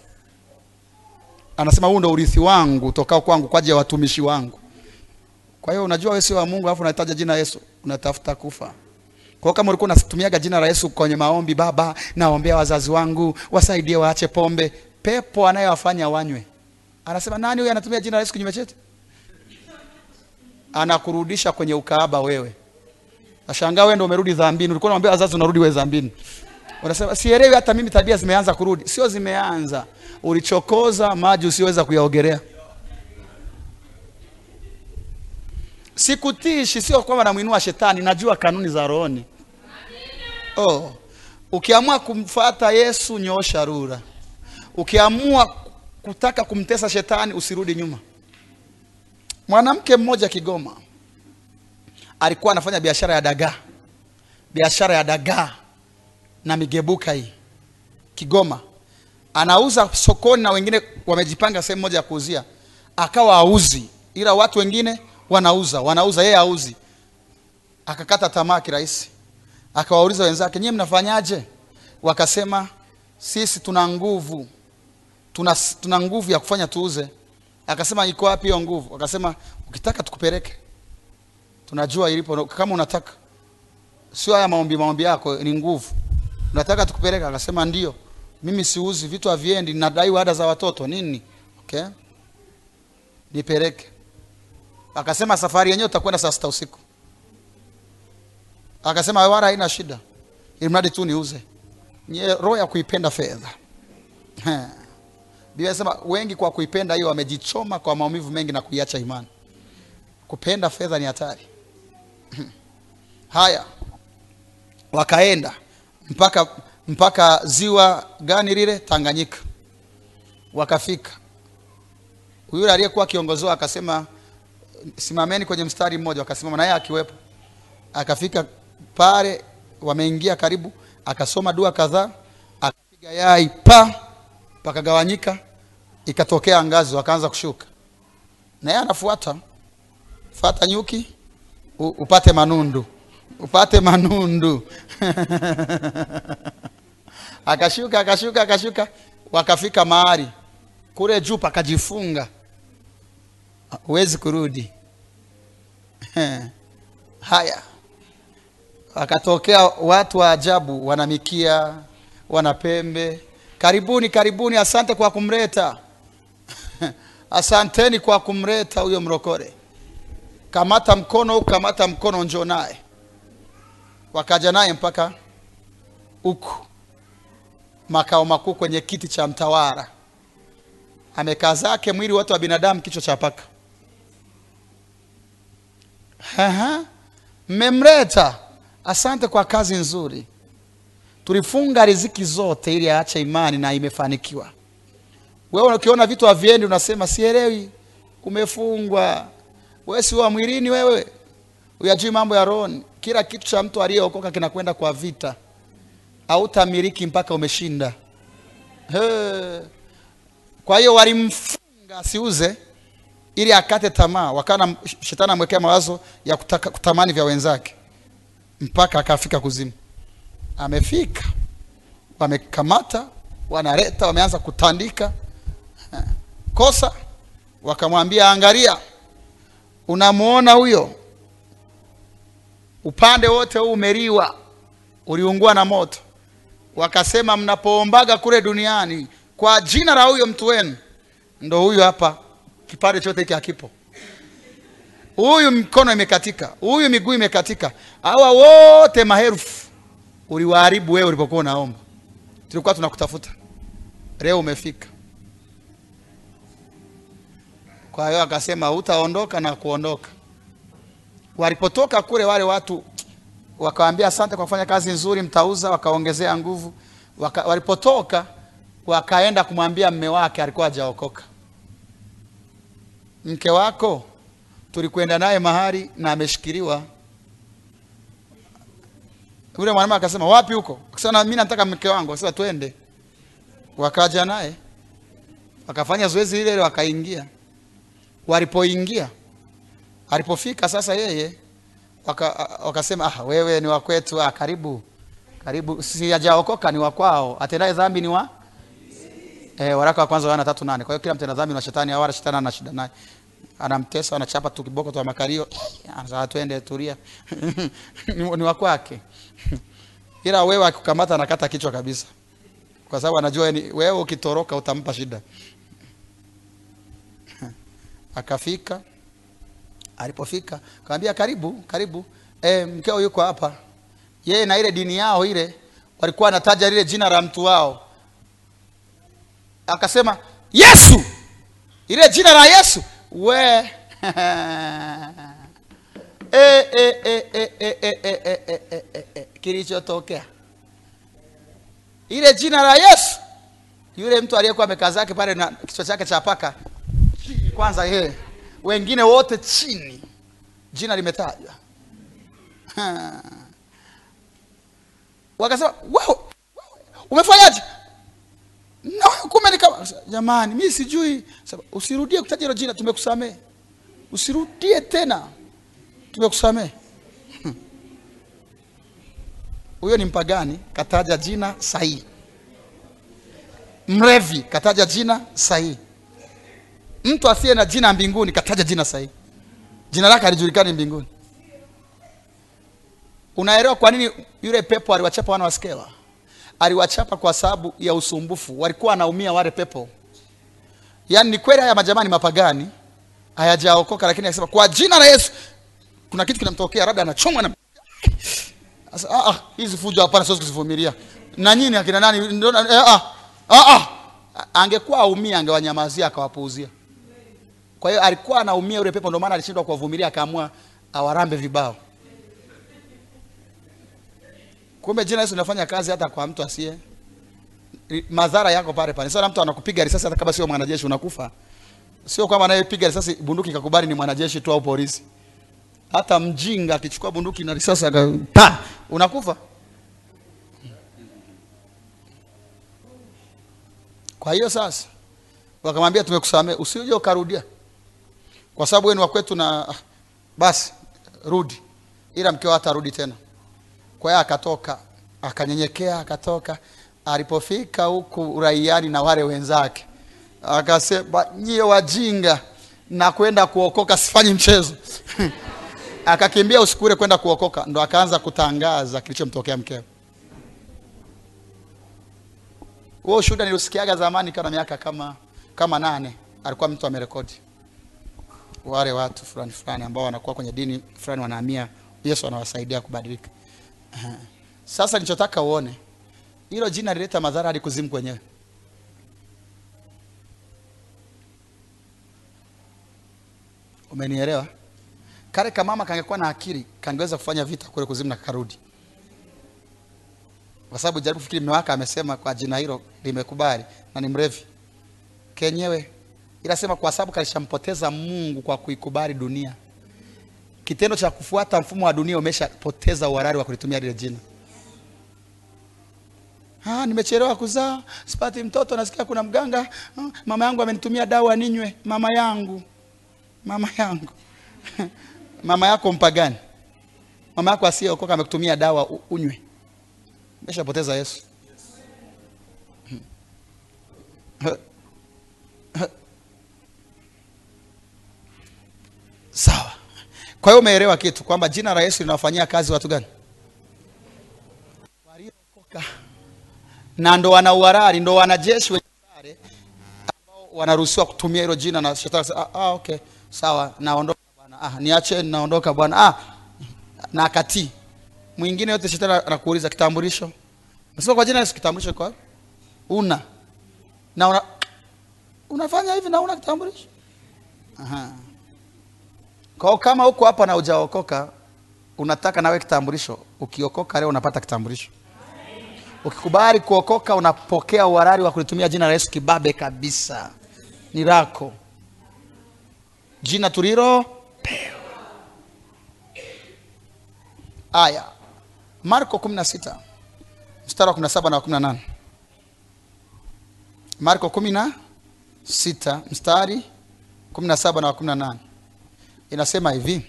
anasema, huu ndio urithi wangu utokao kwangu kwa ajili ya watumishi wangu. Kwa hiyo unajua wewe sio wa Mungu, alafu unataja jina Yesu, unatafuta kufa. Kwa kama ulikuwa unatumiaga jina la Yesu kwenye maombi, Baba, naombea wazazi wangu wasaidie waache pombe, pepo anayewafanya wanywe Anasema nani huyu anatumia jina la Yesu kinyume chetu? Anakurudisha kwenye ukaaba wewe. Nashangaa wewe ndio umerudi dhambini. Ulikuwa unamwambia wazazi unarudi wewe dhambini. Unasema sielewi hata mimi tabia zimeanza kurudi. Sio zimeanza. Ulichokoza maji usiweza kuyaogelea. sikutishi sio kwamba namuinua shetani najua kanuni za rohoni oh. ukiamua kumfata yesu nyoosha rura ukiamua kutaka kumtesa shetani usirudi nyuma mwanamke mmoja kigoma alikuwa anafanya biashara ya dagaa. Biashara ya dagaa. Na migebuka hii. Kigoma. Anauza sokoni na wengine wamejipanga sehemu moja ya kuuzia. Akawa auzi ila watu wengine wanauza. Wanauza yeye auzi akakata tamaa kirahisi. Akawauliza wenzake nyie mnafanyaje? Wakasema sisi tuna nguvu. Tuna, tuna nguvu ya kufanya tuuze. Akasema iko wapi hiyo nguvu? Akasema ukitaka tukupeleke tunajua ilipo kama unataka. Sio haya maombi maombi yako ni nguvu. Unataka tukupeleka? Akasema ndio. Mimi siuzi vitu haviendi nadai ada za watoto. Nini? Okay. Nipeleke. Akasema safari yenyewe utakwenda saa sita usiku. Akasema wala haina shida. Ilimradi tu niuze. Roho ya kuipenda fedha. Biblia inasema wengi kwa kuipenda hiyo wamejichoma kwa maumivu mengi na kuiacha imani. Kupenda fedha ni hatari haya. Wakaenda mpaka mpaka ziwa gani lile? Tanganyika. Wakafika. Yule aliyekuwa kiongoziwa akasema simameni kwenye mstari mmoja. Wakasimama naye akiwepo. Akafika pale wameingia karibu. Akasoma dua kadhaa. Akapiga yai pa! Pakagawanyika. Ikatokea ngazi. Wakaanza kushuka. Na yeye anafuata. Fata nyuki upate manundu. Upate manundu. Akashuka akashuka akashuka. Wakafika mahali. Kule juu pakajifunga. Huwezi kurudi. Haya. Wakatokea watu wa ajabu wana mikia wana pembe karibuni karibuni asante kwa kumleta. Asanteni kwa kumleta huyo mrokore kamata mkono kamata mkono njoo naye. Wakaja naye mpaka huku makao makuu kwenye kiti cha mtawala. Amekaa zake mwili wote wa binadamu kichwa cha paka. Mmemleta. Asante kwa kazi nzuri. Tulifunga riziki zote ili aache imani na imefanikiwa. Wewe ukiona vitu haviendi unasema sielewi. Kumefungwa wewe si wa mwilini wewe. Uyajui mambo ya roho. kila kitu cha mtu aliyeokoka kinakwenda kwa vita. Hautamiliki mpaka umeshinda. He. kwa hiyo walimfunga asiuze ili akate tamaa. Wakana shetani amwekea mawazo ya kutaka, kutamani vya wenzake. Mpaka akafika kuzimu. Amefika. Wamekamata wanaleta wameanza kutandika. Kosa. Wakamwambia angalia unamwona huyo? Upande wote huu umeliwa uliungua na moto. Wakasema mnapoombaga kule duniani kwa jina la huyo mtu wenu ndo huyu hapa kipande chote hiki hakipo. Huyu mkono imekatika huyu miguu imekatika. Hawa wote maherufu uliwaharibu wewe ulipokuwa unaomba. Tulikuwa tunakutafuta. Leo umefika kwa hiyo akasema utaondoka na kuondoka. Walipotoka kule wale watu wakawambia asante kwa kufanya kazi nzuri mtauza. Wakaongezea nguvu. Waka, walipotoka wakaenda kumwambia mme wake alikuwa hajaokoka. Mke wako tulikwenda naye mahali na ameshikiliwa. Yule mwanamume akasema wapi huko? Akasema mimi nataka mke wangu akasema twende. Wakaja naye wakafanya zoezi lile ile wakaingia walipoingia alipofika sasa yeye waka, wakasema ah, wewe ni wakwetu ah, karibu karibu. Si ni wakwao atendaye dhambi ni wa eh, waraka wa kwanza Yohana tatu nane. Kwa hiyo kila mtenda dhambi na shetani wala shetani ana shida naye. Anamtesa anachapa tu kiboko tu makalio anasema twende tulia. Ni, ni wa kwake. Ila wewe akikamata anakata kichwa kabisa. Kwa sababu anajua wewe ukitoroka utampa shida akafika alipofika kaambia, karibu karibu e, mkeo yuko hapa yeye na ile dini yao ile walikuwa wanataja lile jina la mtu wao akasema yesu ile jina la yesu we e, e, e, e, e, e, e, e, e, e, e, e. kilichotokea ile jina la yesu yule mtu aliyekuwa amekaa zake pale na kichwa chake cha paka kwanza yeye wengine wote chini jina limetajwa. Wakasema wewe umefanyaje? Na kumbe kama jamani mi sijui. Sasa usirudie kutaja hilo jina tumekusamehe. Usirudie tena tumekusamehe. Huyo ni mpagani kataja jina sahihi. Mrevi kataja jina sahihi mtu asiye na jina mbinguni kataja jina sahihi jina lake halijulikani mbinguni unaelewa kwa nini yule pepo aliwachapa wana wa Skewa? Aliwachapa kwa sababu ya usumbufu, walikuwa wanaumia wale pepo. Yaani ni kweli haya majamani mapagani hayajaokoka, lakini akisema kwa jina la Yesu, kuna kitu kinamtokea, labda anachomwa na sasa. Ah, ah, hizi fujo hapana, siwezi kuzivumilia. Na nyinyi akina nani? Eh, ah, ah, ah. Angekuwa aumia, angewanyamazia akawapuuzia. Kwa hiyo alikuwa anaumia yule pepo, ndio maana alishindwa kuwavumilia, akaamua awarambe vibao. Kumbe jina Yesu linafanya kazi hata kwa mtu asiye madhara yako pale pale. Sasa mtu anakupiga risasi hata kama sio mwanajeshi unakufa. Sio kwamba anayepiga risasi bunduki ikakubali ni mwanajeshi tu au polisi. Hata mjinga akichukua bunduki na risasi akapa unakufa. Kwa hiyo sasa wakamwambia tumekusamea, usije ukarudia. Kwa sababu wewe ni wa kwetu na ah, basi rudi. Ila mkeo hatarudi tena. Kwa hiyo akatoka, akanyenyekea, akatoka. Alipofika huku uraiani na wale wenzake, akasema nyie wajinga, na kwenda kuokoka, sifanyi mchezo. Akakimbia usiku ule kwenda kuokoka, ndo akaanza kutangaza kilichomtokea mkeo. Huo shuhuda niliusikiaga zamani, kana miaka kama kama nane, alikuwa mtu amerekodi wale watu fulani fulani ambao wanakuwa kwenye dini fulani, wanahamia Yesu anawasaidia kubadilika. Sasa nilichotaka uone hilo jina lileta madhara hadi kuzimu kwenyewe. Umenielewa? Kale kamama kangekuwa na akili kangeweza kufanya vita kule kuzimu na karudi, kwa sababu jaribu fikiri, mume wake amesema kwa jina hilo limekubali na ni mrevi kenyewe, ila sema kwa sababu kalishampoteza Mungu kwa kuikubali dunia kitendo cha kufuata mfumo wa dunia umeshapoteza uhalali wa kulitumia lile jina. Ah, nimechelewa kuzaa, sipati mtoto, nasikia kuna mganga. Ah, mama yangu amenitumia dawa ninywe. Mama yangu, mama yangu mama yako mpagani, mama yako asiyeokoka amekutumia dawa unywe, umeshapoteza Yesu. Sawa. Kwa hiyo umeelewa kitu kwamba jina la Yesu linawafanyia kazi watu gani? Waliokoka. na ndo wana uhalali, ndo wanajeshi wenye sare ambao wanaruhusiwa kutumia hilo jina, na shetani ah, ah, okay sawa, naondoka bwana, ah, niache, naondoka bwana, ah, na akatii. Mwingine yote shetani anakuuliza kitambulisho, nasema kwa jina Yesu, kitambulisho kwa una na una, unafanya hivi na una kitambulisho Aha. Kwa kama huko hapa na hujaokoka, unataka nawe kitambulisho. Ukiokoka leo unapata kitambulisho. Ukikubali kuokoka, unapokea uhalali wa kulitumia jina la Yesu kibabe kabisa, ni lako jina tulilo pewa. Aya, Marko 16 mstari wa 17 na 18. Marko 16 mstari 17 na 18 inasema hivi,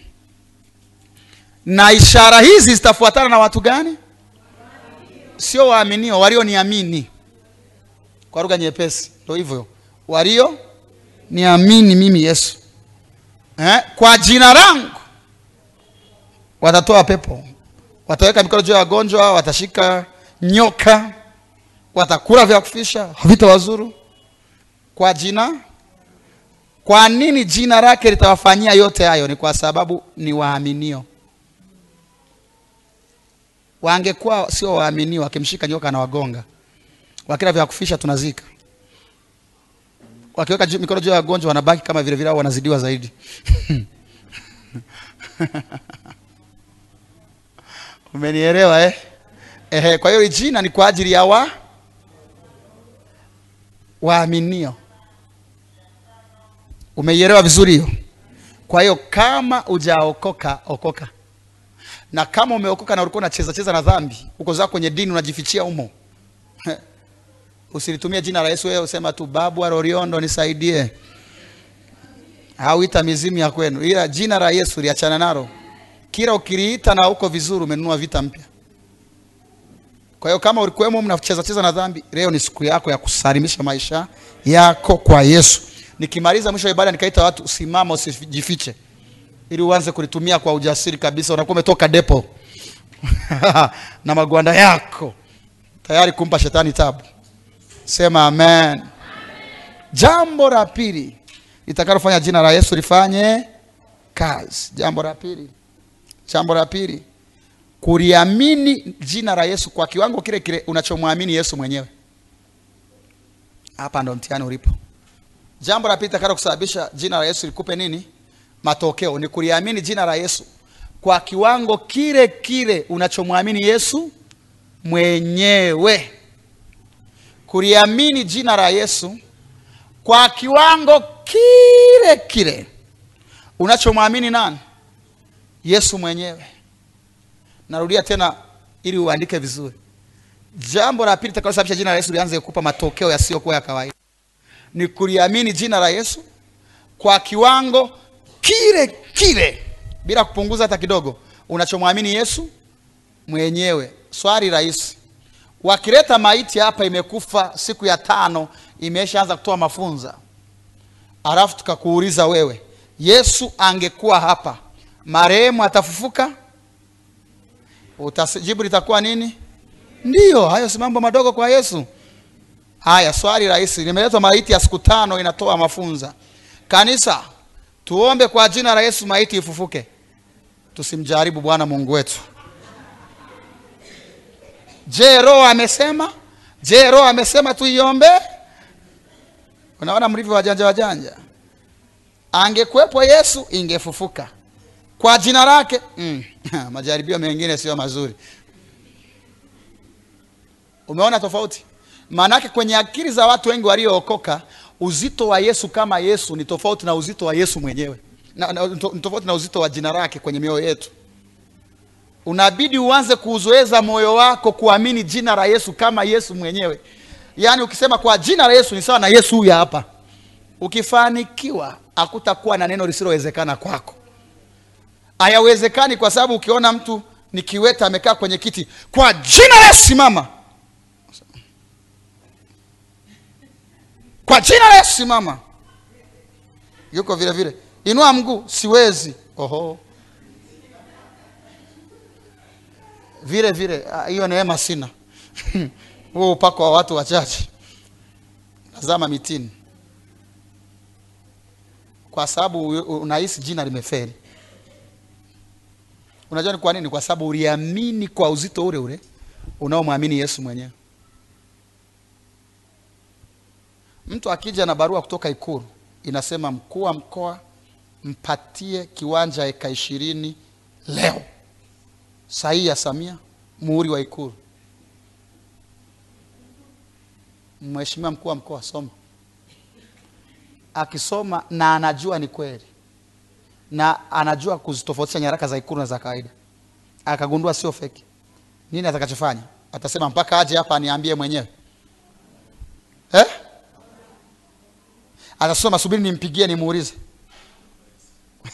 na ishara hizi zitafuatana na watu gani? Sio waaminio, walioniamini. Kwa lugha nyepesi, ndio hivyo, walio niamini mimi Yesu eh, kwa jina langu watatoa pepo, wataweka mikono juu ya wagonjwa, watashika nyoka, watakula vya kufisha, havitawazuru kwa jina kwa nini jina lake litawafanyia yote hayo? Ni kwa sababu ni waaminio. Wangekuwa sio waaminio, wakimshika nyoka na wagonga, wakila vya kufisha tunazika, wakiweka mikono juu ya wagonjwa wanabaki kama vile vile, au wanazidiwa zaidi. Umenielewa eh? Ehe, kwa hiyo jina ni kwa ajili ya wa waaminio. Umeielewa vizuri hiyo? Kwa hiyo kama hujaokoka, okoka. Na kama umeokoka na ulikuwa unacheza cheza na dhambi, uko zako kwenye dini unajifichia humo. Usilitumie jina la Yesu wewe usema tu babu Roriondo nisaidie. Hauita mizimu ya kwenu. Ila jina la Yesu liachana nalo. Kila ukiliita na uko vizuri umenunua vita mpya. Kwa hiyo kama ulikuwemo mnacheza cheza na dhambi, leo ni siku yako ya kusalimisha maisha yako kwa Yesu. Nikimaliza mwisho wa ibada nikaita watu simama, usijifiche, ili uanze kulitumia kwa ujasiri kabisa. Unakuwa umetoka depo na magwanda yako tayari kumpa shetani tabu. Sema amen. Jambo la pili litakalofanya jina la Yesu lifanye kazi. Jambo la pili, jambo la pili kuliamini jina la Yesu kwa kiwango kile kile unachomwamini Yesu mwenyewe. Hapa ndo mtihani ulipo. Jambo la pili takalo kusababisha jina la Yesu likupe nini? Matokeo ni kuliamini jina la Yesu kwa kiwango kile kile unachomwamini Yesu mwenyewe. Kuliamini jina la Yesu kwa kiwango kile kile unachomwamini nani? Yesu mwenyewe. Narudia tena ili uandike vizuri. Jambo la pili takalosababisha jina la Yesu lianze kukupa matokeo yasiyokuwa ya kawaida ni kuliamini jina la Yesu kwa kiwango kile kile bila kupunguza hata kidogo unachomwamini Yesu mwenyewe. Swali rahisi, wakileta maiti hapa imekufa siku ya tano, imeshaanza kutoa mafunza, alafu tukakuuliza wewe, Yesu angekuwa hapa, marehemu atafufuka? Utajibu litakuwa nini? Ndiyo, hayo si mambo madogo kwa Yesu. Haya, swali rahisi, limeletwa maiti ya siku tano inatoa mafunza. Kanisa, tuombe kwa jina la Yesu maiti ifufuke. Tusimjaribu Bwana Mungu wetu. Je, Roho amesema? Je, Roho amesema tuiombe? Unaona mlivyo wajanja wajanja. Angekuwepo Yesu ingefufuka kwa jina lake. Mm. Majaribio mengine sio mazuri. Umeona tofauti? Maanake kwenye akili za watu wengi waliookoka, uzito wa Yesu kama Yesu ni tofauti na uzito wa Yesu mwenyewe, ni tofauti na uzito wa jina lake kwenye mioyo yetu. Unabidi uanze kuuzoeza moyo wako kuamini jina la Yesu kama Yesu mwenyewe. Yaani ukisema kwa jina la Yesu ni sawa na Yesu huyu hapa. Ukifanikiwa hakutakuwa na neno lisilowezekana kwako. Hayawezekani kwa sababu ukiona mtu ni kiweta amekaa kwenye kiti, kwa jina la simama. Kwa jina la Yesu simama. Yuko vile vile, inua mguu, siwezi. Oho, vile vile hiyo neema sina. Huo upako wa watu wachache, nazama mitini, kwa sababu unahisi jina limefeli. Unajua ni kwa nini? Kwa sababu uliamini kwa uzito ule ule unaomwamini Yesu mwenyewe. Mtu akija na barua kutoka Ikulu inasema mkuu wa mkoa mpatie kiwanja eka ishirini leo, sahihi ya Samia, muhuri wa Ikulu. Mheshimiwa mkuu wa mkoa, soma. Akisoma na anajua ni kweli na anajua kuzitofautisha nyaraka za Ikulu na za kawaida, akagundua sio feki, nini atakachofanya? Atasema mpaka aje hapa aniambie mwenyewe eh? Atasoma, subiri nimpigie nimuulize.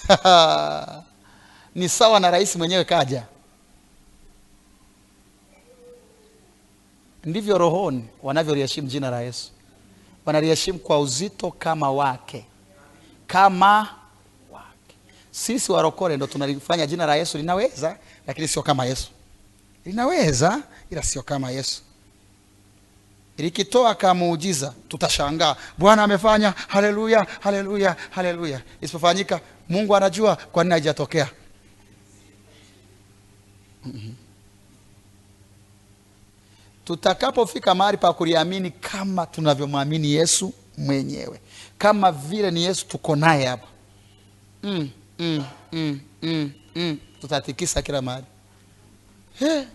Ni sawa na rais mwenyewe kaja. Ndivyo rohoni wanavyoliheshimu jina la Yesu, wanaliheshimu kwa uzito kama wake, kama wake. Sisi warokole ndo tunalifanya jina la Yesu linaweza, lakini sio kama Yesu. Linaweza ila sio kama Yesu. Likitoa kama muujiza tutashangaa, Bwana amefanya, haleluya, haleluya, haleluya. Isipofanyika, Mungu anajua kwa nini haijatokea. -hmm. Tutakapofika mahali pa kuliamini kama tunavyomwamini Yesu mwenyewe, kama vile ni Yesu tuko naye hapa, mm, mm, mm, mm, mm. Tutatikisa kila mahali Eh.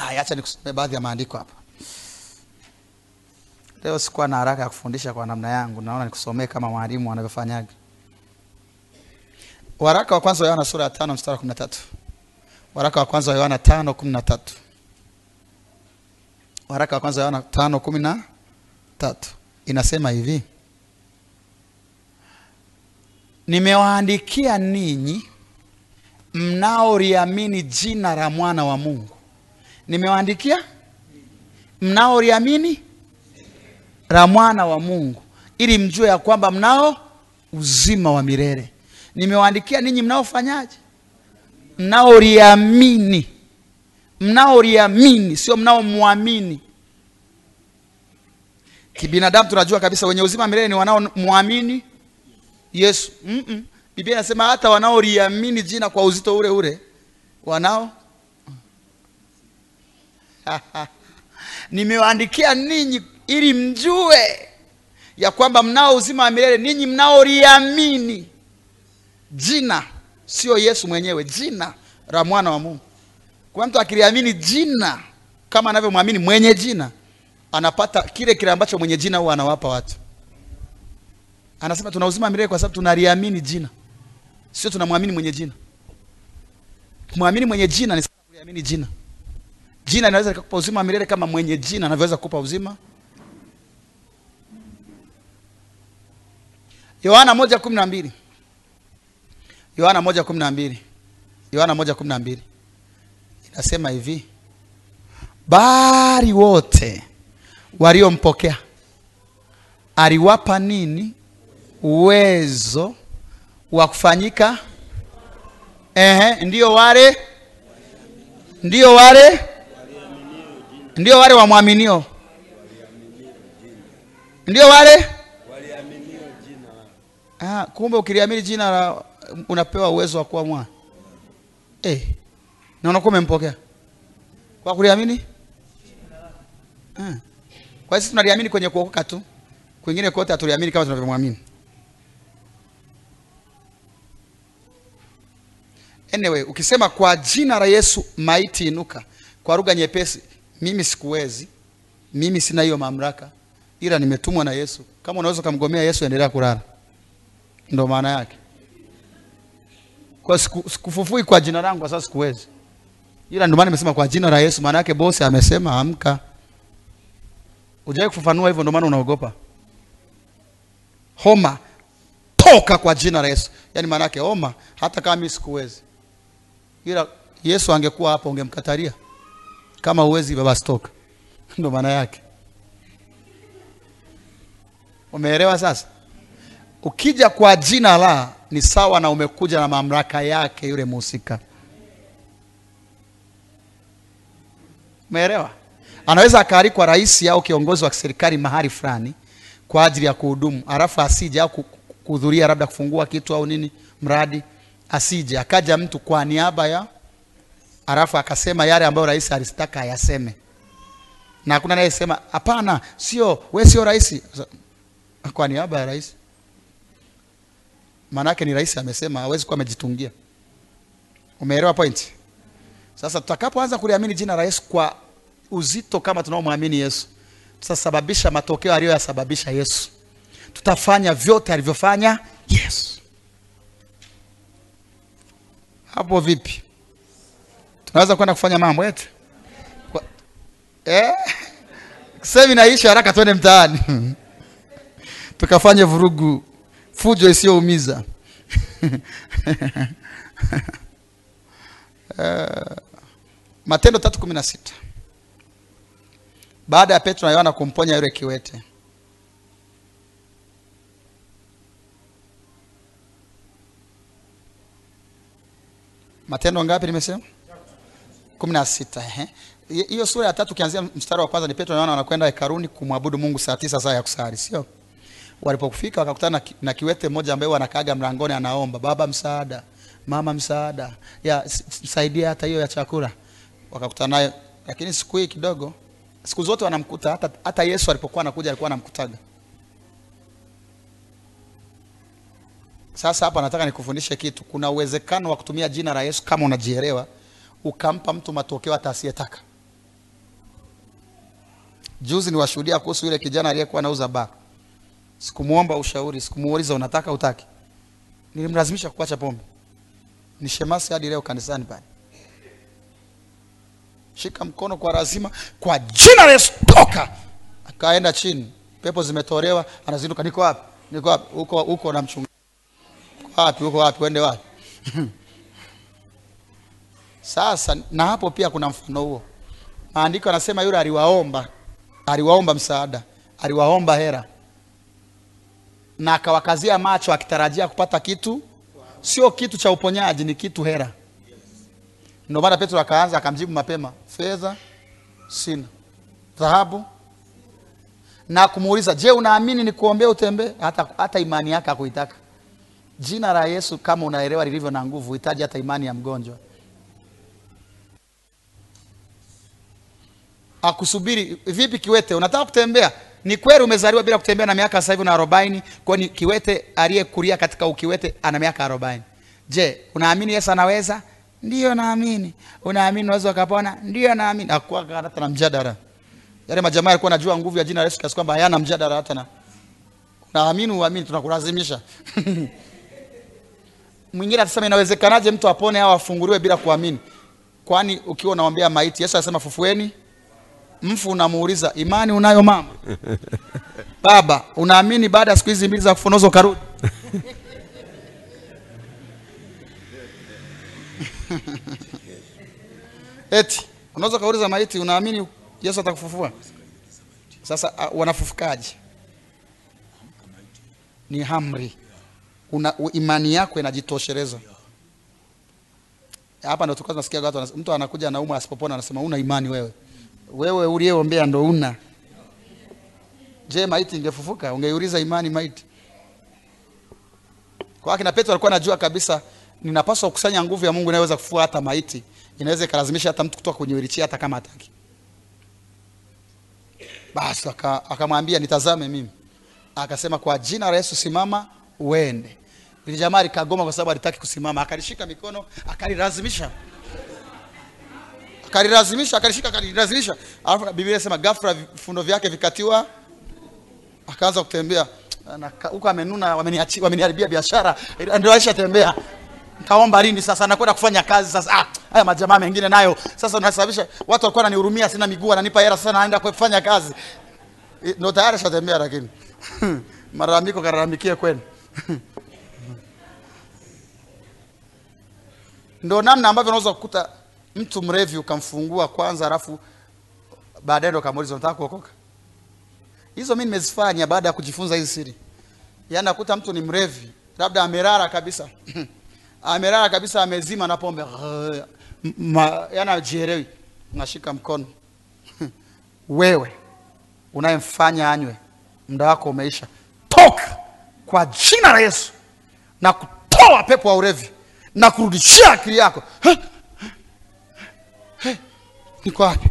Haya, acha nikusomee baadhi ya maandiko hapa. Leo sikuwa na haraka ya kufundisha kwa namna yangu, naona nikusomee kama mwalimu anavyofanyaga. Waraka wa kwanza wa Yohana sura ya tano mstari wa kumi na tatu. Waraka wa kwanza wa Yohana tano kumi na tatu. Waraka wa kwanza wa Yohana tano kumi na tatu inasema hivi: nimewaandikia ninyi mnaoliamini jina la mwana wa Mungu. Nimewaandikia mnaoliamini la mwana wa Mungu, ili mjue ya kwamba mnao uzima wa milele. Nimewaandikia ninyi mnaofanyaje? Mnaoliamini, mnaoliamini, sio mnaomwamini. Kibinadamu tunajua kabisa wenye uzima milele ni wanaomwamini Yesu. Mm -mm. Biblia inasema hata wanaoliamini jina kwa uzito ule ule wanao nimewaandikia ninyi ili mjue ya kwamba mnao uzima wa milele ninyi mnaoliamini jina, sio Yesu mwenyewe, jina la mwana wa Mungu. Kwa mtu akiliamini jina kama anavyomwamini mwenye jina, anapata kile kile ambacho mwenye jina huwa anawapa watu. Anasema tuna uzima wa milele kwa sababu tunaliamini jina, sio tunamwamini mwenye jina. Kumwamini mwenye jina ni kuliamini jina. Jina linaweza likakupa uzima wa milele kama mwenye jina anavyoweza kukupa uzima. Yohana moja kumi na mbili. Yohana moja kumi na mbili. Yohana moja kumi na mbili. Inasema hivi, bali wote waliompokea aliwapa nini? Uwezo wa kufanyika. Ehe, ndio wale? Ndio wale ndio wale wamwaminio, ndio wale ah. Kumbe ukiliamini jina la unapewa uwezo wa kuwa mwana eh, na unakuwa umempokea kwa kuliamini ah. Kwa hiyo sisi tunaliamini kwenye kuokoka tu, kwingine kote hatuliamini kama tunavyomwamini. Anyway, ukisema kwa jina la Yesu maiti inuka, kwa lugha nyepesi, mimi sikuwezi, mimi sina hiyo mamlaka, ila nimetumwa na Yesu. Kama unaweza kumgomea Yesu, endelea kulala, ndo maana yake. Kwa siku, sikufufui kwa jina langu, sasa sikuwezi, ila ndio maana nimesema kwa jina la Yesu. Maana yake bosi amesema amka. Ujai kufafanua hivyo, ndio maana unaogopa. Homa toka kwa jina la Yesu, yaani maana yake homa, hata kama mimi sikuwezi ila Yesu angekuwa hapo ungemkatalia. Kama uwezi baba stoka, ndo maana yake. Umeelewa sasa? Ukija kwa jina la ni sawa na umekuja na mamlaka yake yule muhusika. Umeelewa? Anaweza akaalikwa rais au kiongozi wa serikali mahali fulani kwa ajili ya kuhudumu, alafu asije au kuhudhuria labda kufungua kitu au nini mradi asije akaja mtu kwa niaba ya, alafu akasema yale ambayo rais alisitaka ayaseme, na hakuna anayesema hapana, sio we, sio rais, kwa niaba ya rais. Maana yake ni rais amesema, hawezi kuwa amejitungia. Umeelewa point? Sasa tutakapoanza kuliamini jina Yesu kwa uzito kama tunaomwamini Yesu, tutasababisha matokeo aliyoyasababisha Yesu, tutafanya vyote alivyofanya Yesu. Hapo vipi? Tunaweza kwenda kufanya mambo yetu kwa... eh? Semina iishe haraka, twende mtaani. Tukafanye vurugu, fujo isiyoumiza. Uh, Matendo tatu kumi na sita. Baada ya Petro na Yohana kumponya yule kiwete. Matendo ngapi nimesema? Kumi na sita. Hiyo sura ya tatu ukianzia mstari wa kwanza ni Petro na Yohana wanakwenda hekaruni kumwabudu Mungu saa tisa, saa ya kusali, sio? Walipofika wakakutana na kiwete mmoja ambaye wanakaaga mlangoni, anaomba baba, msaada, mama, msaada ya msaidia hata hiyo ya chakula. Wakakutana naye, lakini siku hii kidogo, siku zote wanamkuta. Hata, hata Yesu alipokuwa anakuja alikuwa anamkutaga Sasa hapa nataka nikufundishe kitu. Kuna uwezekano wa kutumia jina la Yesu kama unajielewa, ukampa mtu matokeo hata asiyetaka. Juzi niwashuhudia kuhusu yule kijana aliyekuwa anauza baa. Sikumuomba ushauri, sikumuuliza unataka utaki. Nilimlazimisha kuacha pombe. Ni shemasi hadi leo kanisani pale. Shika mkono kwa lazima, kwa jina la Yesu toka. Akaenda chini, pepo zimetolewa, anazinduka. Niko wapi? Niko wapi? Huko huko na mchungaji. Uko wapi? Uko wapi? Uende wapi? Sasa na hapo pia kuna mfano huo. Maandiko yanasema yule aliwaomba, aliwaomba msaada, aliwaomba hera na akawakazia macho akitarajia kupata kitu, sio kitu cha uponyaji, ni kitu hera. Ndio maana Petro akaanza akamjibu mapema, fedha sina, dhahabu na kumuuliza, je, unaamini nikuombee utembee? Hata, hata imani yake hakuitaka. Jina la Yesu kama unaelewa lilivyo na nguvu, hitaji hata imani ya mgonjwa. Akusubiri vipi? Kiwete, unataka kutembea? Ni kweli umezaliwa bila kutembea na miaka sasa hivi na arobaini, kwani kiwete aliyekulia katika ukiwete ana miaka arobaini. Je, unaamini Yesu anaweza? Ndiyo naamini. Unaamini unaweza ukapona? Ndiyo naamini. Hakuwa hata na mjadala. Yale majamaa yalikuwa najua nguvu ya jina la Yesu kiasi kwamba hayana mjadala hata na unaamini uamini, tunakulazimisha mwingine atasema inawezekanaje mtu apone au afunguliwe bila kuamini? Kwani ukiwa unaombea maiti, Yesu anasema fufueni mfu, unamuuliza imani unayo mama? Baba, unaamini baada ya siku hizi mbili za kufunoza ukarudi? Eti unaweza kauliza maiti, unaamini Yesu atakufufua? Sasa uh, wanafufukaje? Ni hamri una, u- imani yako inajitosheleza. Hapa ndo tulikuwa tunasikia watu mtu anakuja anaumwa asipopona, anasema una imani wewe, wewe uliyeombea ndo una. Je, maiti ingefufuka? Ungeiuliza imani maiti? Kwa kina Petro alikuwa anajua kabisa, ninapaswa kukusanya nguvu ya Mungu inayoweza kufua hata maiti, inaweza ikalazimisha hata mtu kutoka kwenye wheelchair hata kama hataki. Basi aka- nitazame mimi, akasema kwa jina la Yesu simama uende. Ile jamaa likagoma kwa sababu alitaki kusimama, akalishika mikono akalilazimisha, akalilazimisha, akalishika, akalilazimisha. Alafu Biblia inasema ghafla vifundo vyake vikatiwa, akaanza kutembea huko amenuna, wameniharibia biashara, ndio alishatembea. lini sasa? Nakwenda kufanya kazi sasa. Ah, haya majamaa mengine nayo sasa unasababisha watu walikuwa wananihurumia, sina miguu, ananipa hela, sasa naenda kufanya kazi. Ndio tayari shatembea, lakini malalamiko kalalamikie kwenu. Ndio namna ambavyo unaweza kukuta mtu mrevi ukamfungua kwanza, alafu baadaye ndo kamuuliza unataka kuokoka. Hizo mimi nimezifanya baada ya kujifunza hizi siri. Yaani nakuta mtu ni mrevi, labda amelala kabisa amelala kabisa, amezima na pombe. Yaani ajielewi, nashika mkono. Wewe unayemfanya anywe, muda wako umeisha, toka! Kwa jina la Yesu. Na kutoa pepo wa urevi. Na kurudishia akili yako. Niko wapi?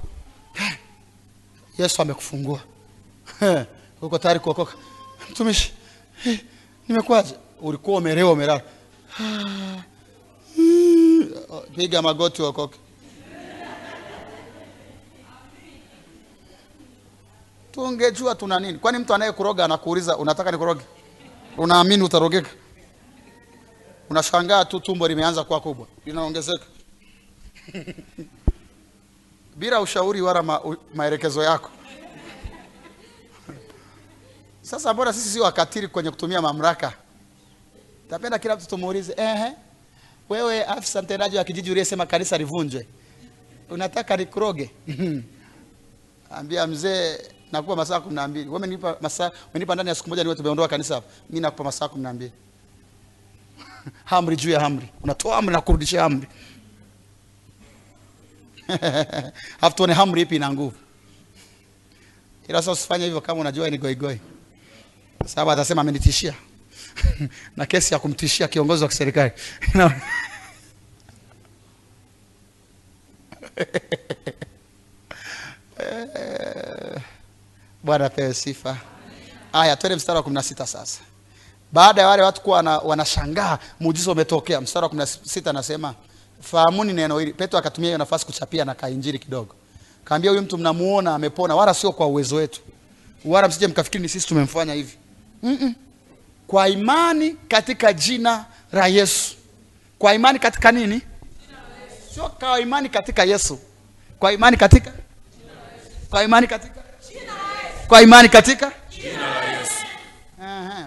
Yesu amekufungua. Uko tayari kuokoka mtumishi? He, nimekuwaje? Ulikuwa umelewa, umelala. Piga magoti uokoke. Tungejua tuna nini? Kwani mtu anayekuroga anakuuliza unataka nikuroge? Unaamini utarogeka? Unashangaa tu tumbo limeanza kuwa kubwa, linaongezeka bila ushauri wala ma, maelekezo yako. Sasa mbona sisi sio wakatili kwenye kutumia mamlaka? Tapenda kila mtu tumuulize, ehe, wewe afisa mtendaji wa kijiji uliyesema kanisa livunjwe, unataka likroge? Ambia mzee, nakupa masaa kumi na mbili. Wewe umenipa masaa, umenipa ndani ya siku moja niwe tumeondoa kanisa hapa. Mimi nakupa masaa kumi na mbili. Amri juu ya amri, unatoa amri na kurudishia amri. Hafu tuone hamri ipi ina nguvu. Ila sasa usifanye hivyo kama unajua ni goigoi, sababu atasema amenitishia na kesi ya kumtishia kiongozi wa kiserikali Bwana apewe sifa. Aya, twende mstari wa kumi na sita sasa. baada ya wale watu kuwa wanashangaa muujiza umetokea mstari wa kumi na sita anasema fahamuni neno hili. Petro akatumia hiyo nafasi kuchapia na kainjili kidogo. Kaambia huyu mtu mnamuona amepona wala sio kwa uwezo wetu. Wala msije mkafikiri ni sisi tumemfanya hivi. Mm-mm. kwa imani katika jina la yesu. Kwa imani katika nini? Sio kwa imani katika yesu. Kwa imani katika? Kwa imani katika? Kwa imani katika?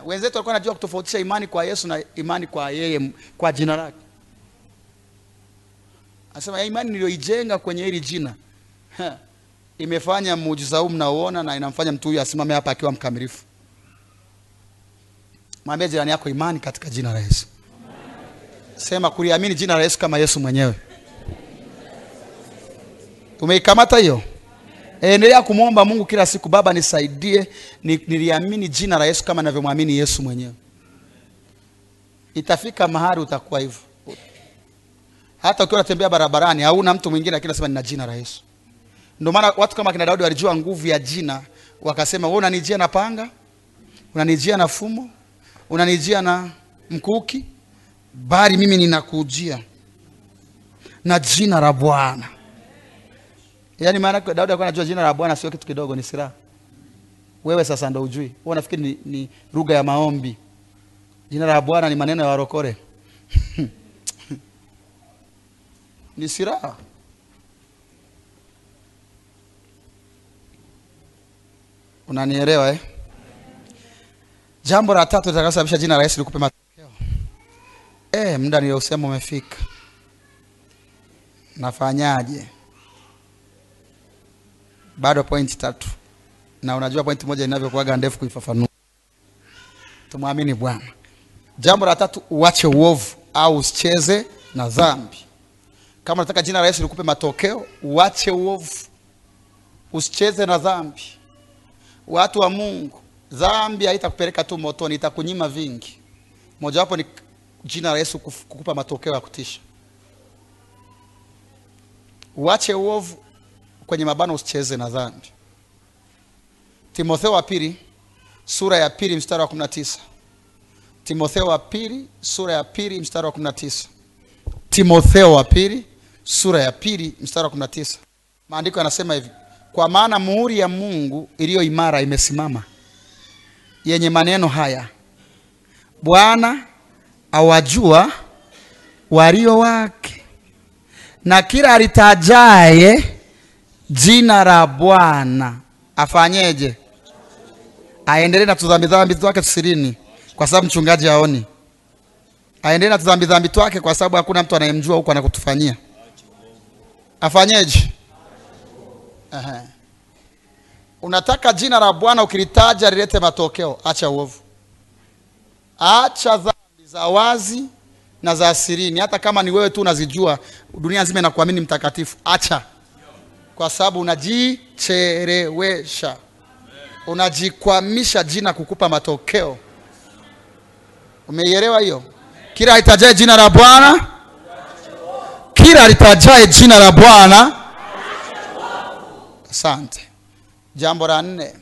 Wenzetu walikuwa wanajua kutofautisha imani kwa yesu na imani kwa yeye kwa jina lake anasema "Ya imani niliyoijenga kwenye hili jina ha, imefanya muujiza huu mnaoona na inamfanya mtu huyu asimame hapa akiwa mkamilifu. Mwambie jirani yako imani katika jina la yesu. Sema kuliamini jina la yesu kama yesu mwenyewe. Umeikamata hiyo? Endelea kumwomba mungu kila siku baba nisaidie ni, niliamini jina la yesu kama ninavyomwamini yesu mwenyewe. Itafika mahali utakuwa hivyo hata ukiwa unatembea barabarani hauna mtu mwingine lakini unasema nina jina la yesu. Ndio maana watu kama kina daudi walijua nguvu ya jina wakasema wewe unanijia na panga unanijia na fumo unanijia na mkuki bali mimi ninakujia na jina la bwana. Yaani maana daudi alikuwa anajua jina la bwana sio kitu kidogo ni silaha. Wewe sasa ndio ujui. Wewe unafikiri ni, ni lugha ya maombi. Jina la bwana ni maneno ya warokore ni silaha. Unanielewa eh? jambo la tatu litakalosababisha jina la yesu likupe matokeo. Eh, muda niliosema umefika. Nafanyaje? Bado pointi tatu. Na unajua pointi moja inavyokuwaga ndefu kuifafanua. Tumwamini bwana. Jambo la tatu uache uovu au usicheze na dhambi kama unataka jina la yesu likupe matokeo uache uovu. Usicheze na dhambi. Watu wa mungu dhambi haitakupeleka tu motoni itakunyima vingi. Mojawapo ni jina la yesu kukupa matokeo ya kutisha. Uache uovu kwenye mabano usicheze na dhambi. Timotheo wa pili sura ya pili mstari wa 19 timotheo wa pili sura ya pili mstari wa 19 timotheo wa pili sura ya pili mstari wa 19 maandiko yanasema hivi kwa maana muhuri ya mungu iliyo imara imesimama. Yenye maneno haya bwana awajua walio wake na kila alitajaye jina la bwana afanyeje? Aendelee na tudhambi dhambi twake tusirini kwa sababu mchungaji aoni aendelee na tudhambi dhambi twake kwa sababu hakuna mtu anayemjua huko anakutufanyia afanyeje? Aha. unataka jina la bwana ukilitaja lilete matokeo? Acha uovu. Acha dhambi za wazi na za asirini. hata kama ni wewe tu unazijua dunia nzima inakuamini mtakatifu. Acha. Kwa sababu unajichelewesha. Unajikwamisha jina kukupa matokeo. Umeielewa hiyo? Kila alitajae jina la bwana kila alitajae jina la bwana. Asante. Jambo la nne.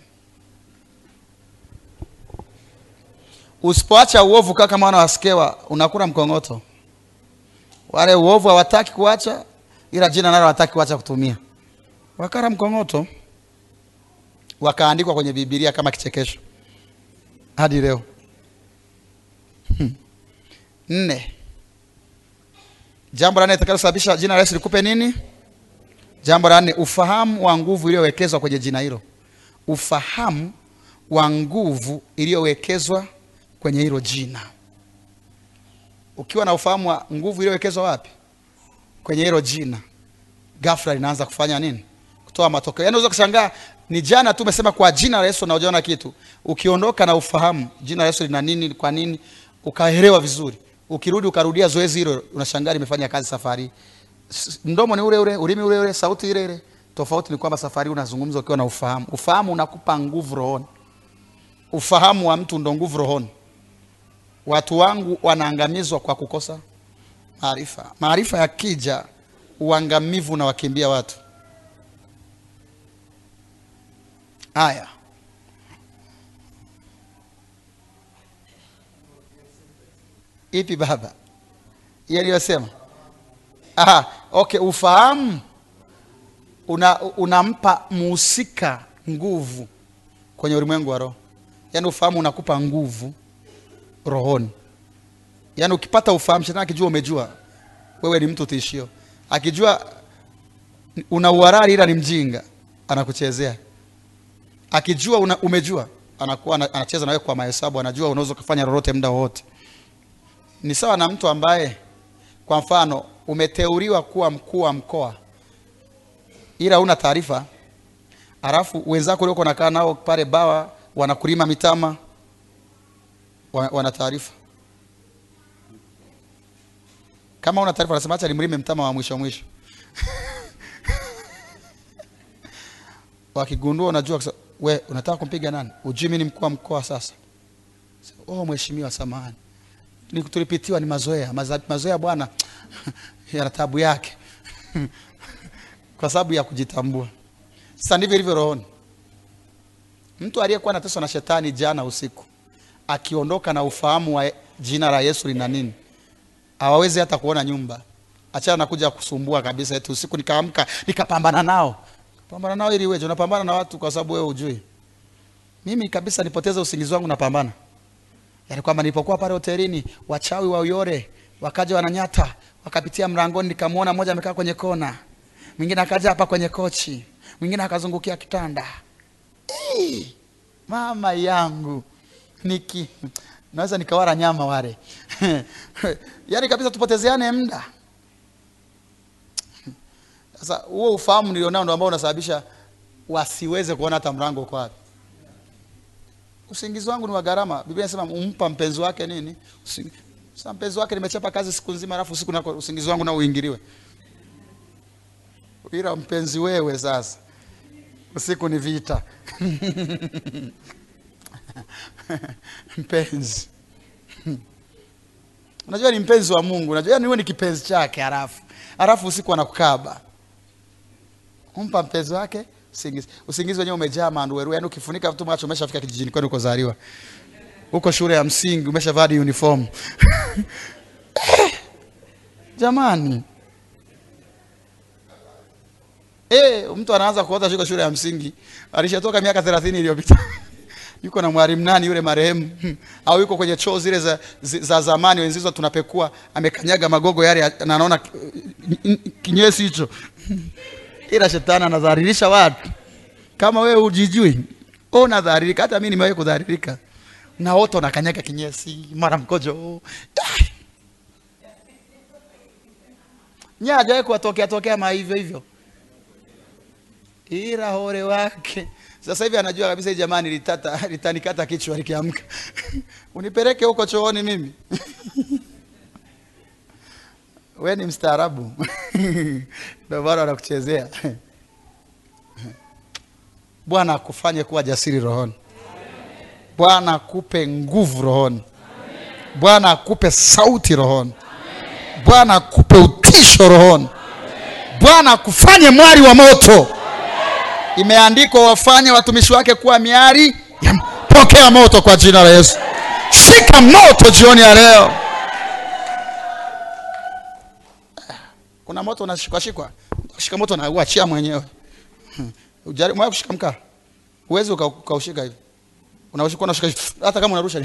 Usipoacha uovu kaka mwana wa wasikewa unakula mkongoto. Wale uovu hawataki kuacha ila jina nalo hawataki kuacha kutumia. Wakara mkongoto. Wakaandikwa kwenye bibilia kama kichekesho. Hadi leo. Hmm. nne jambo la nne litakalosababisha jina la yesu likupe nini? Jambo la nne ufahamu wa nguvu iliyowekezwa kwenye jina hilo. Ufahamu wa nguvu iliyowekezwa kwenye hilo jina. Ukiwa na ufahamu wa nguvu iliyowekezwa wapi? Kwenye hilo jina. Ghafla linaanza kufanya nini? Kutoa matokeo. Yaani unaweza kushangaa ni jana tu umesema kwa jina la yesu na hujaona kitu. Ukiondoka na ufahamu jina la yesu lina nini kwa nini ukaelewa vizuri ukirudi ukarudia zoezi hilo unashangaa limefanya kazi safari. Mdomo ni ule ule ulimi ule ule sauti ile ile. Tofauti ni kwamba safari unazungumza ukiwa na ufahamu. Ufahamu unakupa nguvu rohoni. Ufahamu wa mtu ndo nguvu rohoni. Watu wangu wanaangamizwa kwa kukosa maarifa. Maarifa yakija uangamivu unawakimbia watu. Haya ipi baba? Yaliyosema. Okay ufahamu. Una, unampa muhusika nguvu kwenye ulimwengu wa roho. Yaani ufahamu unakupa nguvu rohoni. Yaani ukipata ufahamu shetani akijua umejua wewe ni mtu tishio akijua una uharari ila ni mjinga anakuchezea. Akijua una, umejua anakuwa ana- anacheza na wewe kwa mahesabu anajua unaweza ukafanya lolote muda wowote ni sawa na mtu ambaye kwa mfano umeteuliwa kuwa mkuu wa mkoa ila una taarifa alafu wenzako ulioko nakaa nao pale bawa wanakulima mitama wana taarifa. Kama una taarifa nasema acha nimlime mtama wa mwisho mwisho. Wakigundua unajua we unataka kumpiga nani? Ujui mimi ni mkuu wa mkoa sasa. Oh mheshimiwa samahani. ni tulipitiwa ni mazoea. Mazoea bwana yana tabu yake. Kwa sababu ya kujitambua. Sasa ndivyo ilivyo rohoni. Mtu aliyekuwa anateswa na shetani jana usiku akiondoka na ufahamu wa jina la yesu lina nini hawawezi hata kuona nyumba. Achana na kuja kusumbua kabisa eti usiku nikaamka nikapambana nao. Pambana nao ili weje unapambana na watu kwa sababu wewe hujui. Mimi kabisa nipoteze usingizi wangu napambana yaani kwamba nilipokuwa pale hotelini wachawi wa Uyole wakaja wananyata wakapitia mlangoni nikamwona mmoja amekaa kwenye kona mwingine akaja hapa kwenye kochi mwingine akazungukia kitanda. Eee, mama yangu niki naweza nikawara nyama wale. Yaani kabisa tupotezeane muda. Sasa huo ufahamu nilionao ndio ambao unasababisha wasiweze kuona hata mlango uko wapi usingizi wangu ni wa gharama. Biblia inasema umpa mpenzi wake nini? Sasa mpenzi wake nimechapa kazi siku nzima alafu usiku nako usingizi wangu nao uingiliwe. Ila mpenzi wewe sasa usiku ni vita. Mpenzi. Unajua ni mpenzi wa mungu. Unajua yani wewe ni kipenzi chake halafu halafu usiku anakukaba. Umpa mpenzi wake usingizi usingizi wenyewe umejaa manduweru, yaani ukifunika tu macho umeshafika kijijini kwenu ukozaliwa uko shule ya msingi umeshavaa uniform. Jamani. Eh, mtu anaanza kuota shuka shule ya msingi. Alishatoka miaka 30 iliyopita. Yuko na mwalimu nani yule marehemu? Au yuko kwenye choo zile za, za zamani wenzizo tunapekua. Amekanyaga magogo yale na anaona kinyesi hicho ila shetani anadhalilisha watu. Kama wewe ujijui wewe unadhalilika. Hata mimi nimewahi kudhalilika. Na wote wanakanyaga kinyesi mara mkojo. Nya hajawahi kuwatokea tokea ma hivyo hivyo? Ila hore wake. Sasa hivi anajua kabisa jamani litata litanikata kichwa likiamka. Unipeleke huko chooni mimi we ni mstaarabu. Ndio bado wanakuchezea. Bwana akufanye kuwa jasiri rohoni. Bwana akupe nguvu rohoni. Bwana akupe sauti rohoni. Bwana akupe utisho rohoni. Bwana akufanye mwari wa moto. Imeandikwa wafanye watumishi wake kuwa miari pokea moto kwa jina la yesu. Shika moto jioni ya leo kuna moto unashikwashikwa. Shika moto na uachia mwenyewe. Ujaribu mwa kushika mkaa? Uwezi ukaushika hivi. Unaushika unashika hata kama unarusha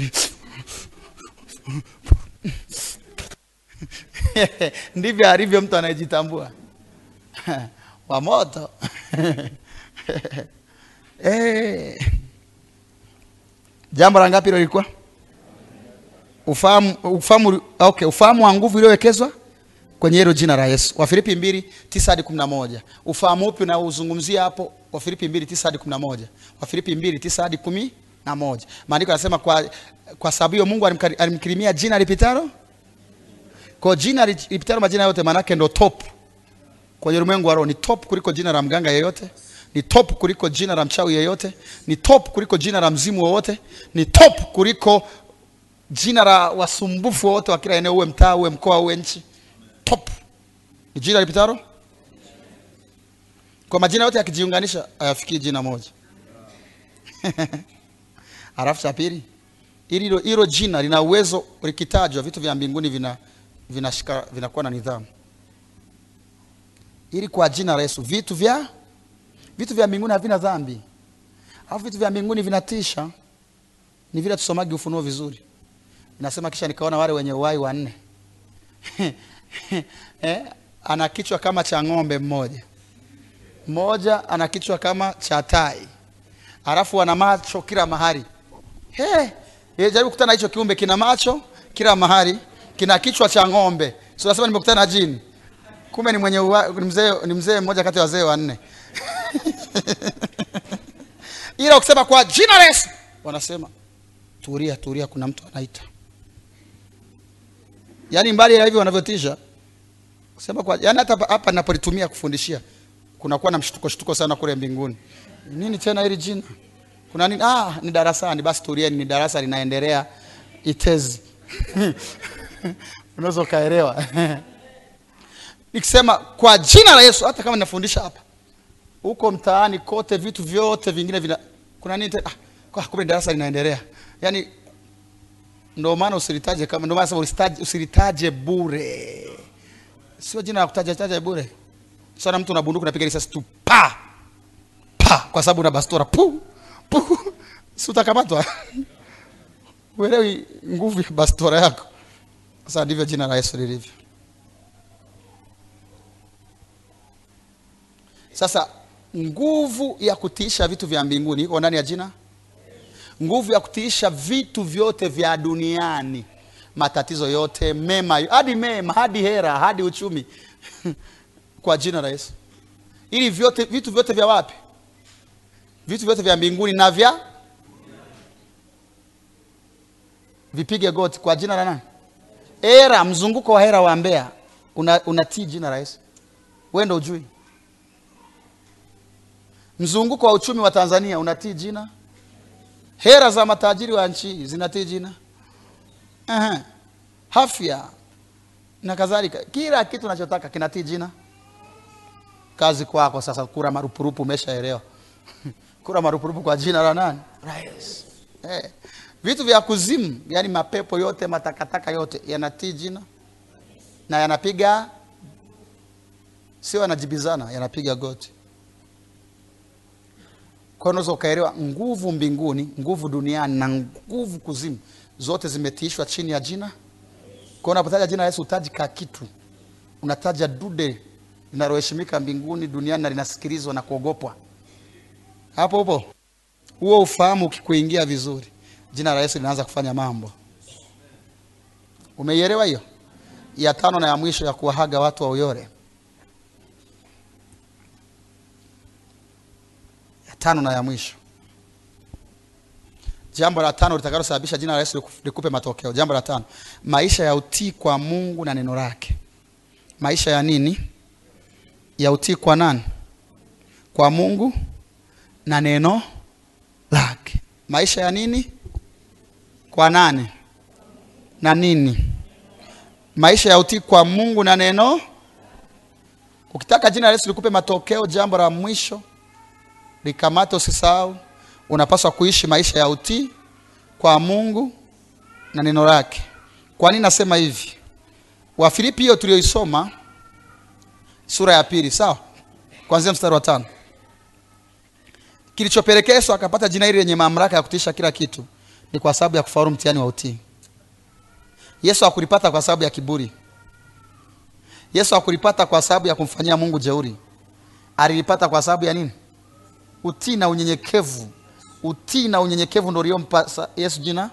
ndivyo alivyo mtu anayejitambua. Wa moto. Eh. jambo la ngapi lilikuwa? Ufahamu ufahamu okay ufahamu wa nguvu iliyowekezwa kwenye hilo jina la Yesu. Wafilipi mbili tisa hadi kumi na moja. Ufahamu upi unaozungumzia hapo? Wafilipi mbili tisa hadi kumi na moja. Wafilipi mbili tisa hadi kumi na moja. Maandiko yanasema kwa, kwa sababu hiyo Mungu alimkirimia jina lipitalo? Kwa jina lipitalo majina yote manake ndo top kwenye ulimwengu wa roho. Ni top kuliko jina la mganga yeyote ni top kuliko jina la mchawi yeyote ni top kuliko jina la mzimu wowote ni top kuliko jina la wasumbufu wote wa kila eneo uwe mtaa uwe mkoa uwe nchi top. Ni jina lipitalo? Kwa majina yote yakijiunganisha hayafikii jina moja. Halafu cha pili hilo- jina lina uwezo likitajwa vitu vya mbinguni vina vinashika vinakuwa na nidhamu. Ili kwa jina la Yesu vitu vya vitu vya mbinguni havina dhambi. Alafu vitu vya mbinguni vinatisha. Ni vile tusomagi ufunuo vizuri. Inasema kisha nikaona wale wenye uhai wanne eh, ana kichwa kama cha ng'ombe mmoja. Mmoja ana kichwa kama cha tai. Alafu ana macho kila mahali. Hey, jaribu kukutana hicho kiumbe kina macho kila mahali kina kichwa cha ng'ombe. So nasema nimekutana na jini? Kumbe ni mwenye mzee ni mzee mmoja kati ya wazee wanne. Ila ukisema kwa jina la Yesu wanasema tulia tulia kuna mtu anaita. Yaani mbali na hivyo wanavyotisha sema kwa yani hata hapa- napolitumia kufundishia kunakuwa na mshtuko shtuko sana kule mbinguni. Nini tena hili jina? Kuna nini? Ah ni darasani. Basi tulieni ni darasa linaendelea. Itezi unaweza kaelewa. nikisema kwa jina la Yesu hata kama ninafundisha hapa huko mtaani kote vitu vyote vingine vina kuna nini tena? Ah, kwa kumbe darasa linaendelea. Yaani ndio maana usilitaje kama ndio maana usilitaje, usilitaje bure sio jina la kutaja taja bure. Sana mtu una bunduki unapiga risasi tu. Pa! Pa! Kwa sababu una bastora pu! Pu! Si utakamatwa? Uelewi nguvu ya bastora yako. Sasa ndivyo jina la Yesu lilivyo. Sasa nguvu ya kutiisha vitu vya mbinguni iko ndani ya jina. Nguvu ya kutiisha vitu vyote vya duniani matatizo yote mema hadi mema hadi hera hadi uchumi. Kwa jina la Yesu. Ili vyote vitu vyote vya wapi? Vitu vyote vya mbinguni na vya? Vipige goti. Kwa jina la nani? Hera mzunguko wa hera wa Mbeya. Una, unatii jina la Yesu. Wewe ndio ujui. Mzunguko wa uchumi wa Tanzania unatii jina? Hera za matajiri wa nchi zinatii jina Aha. afya na kadhalika. Kila kitu unachotaka kinatii jina. Kazi kwako sasa kura marupurupu umeshaelewa. Kura marupurupu kwa jina la nani? Rais. Eh. vitu vya kuzimu yani mapepo yote matakataka yote yanatii jina. Na yanapiga sio yanajibizana yanapiga goti. Kwa hiyo unaweza ukaelewa nguvu mbinguni nguvu duniani na nguvu kuzimu zote zimetiishwa chini ya jina. Kwa unapotaja jina Yesu utaji ka kitu. Unataja dude linaloheshimika mbinguni duniani na linasikilizwa na kuogopwa. Hapo upo huo ufahamu ukikuingia vizuri jina la Yesu linaanza kufanya mambo. Umeielewa hiyo? Ya tano na ya mwisho ya kuwahaga watu wa Uyole. Ya tano na ya mwisho jambo la tano litakalosababisha jina la Yesu likupe matokeo. Jambo la tano maisha ya utii kwa Mungu na neno lake. Maisha ya nini? Ya utii kwa nani? Kwa Mungu na neno lake. Maisha ya nini? Kwa nani? Na nini? Maisha ya utii kwa Mungu na neno. Ukitaka jina la Yesu likupe matokeo jambo la mwisho likamate usisahau unapaswa kuishi maisha ya utii kwa Mungu na neno lake. Kwa nini nasema hivi? Wafilipi hiyo tulioisoma sura ya pili sawa? Kuanzia mstari wa tano. Kilichopelekea Yesu akapata jina hili lenye mamlaka ya kutisha kila kitu ni kwa sababu ya kufaulu mtihani wa utii. Yesu hakulipata kwa sababu ya kiburi. Yesu hakulipata kwa sababu ya kumfanyia Mungu jeuri. Alilipata kwa sababu ya nini? Utii na unyenyekevu utii na unyenyekevu ndio uliompa Yesu jina?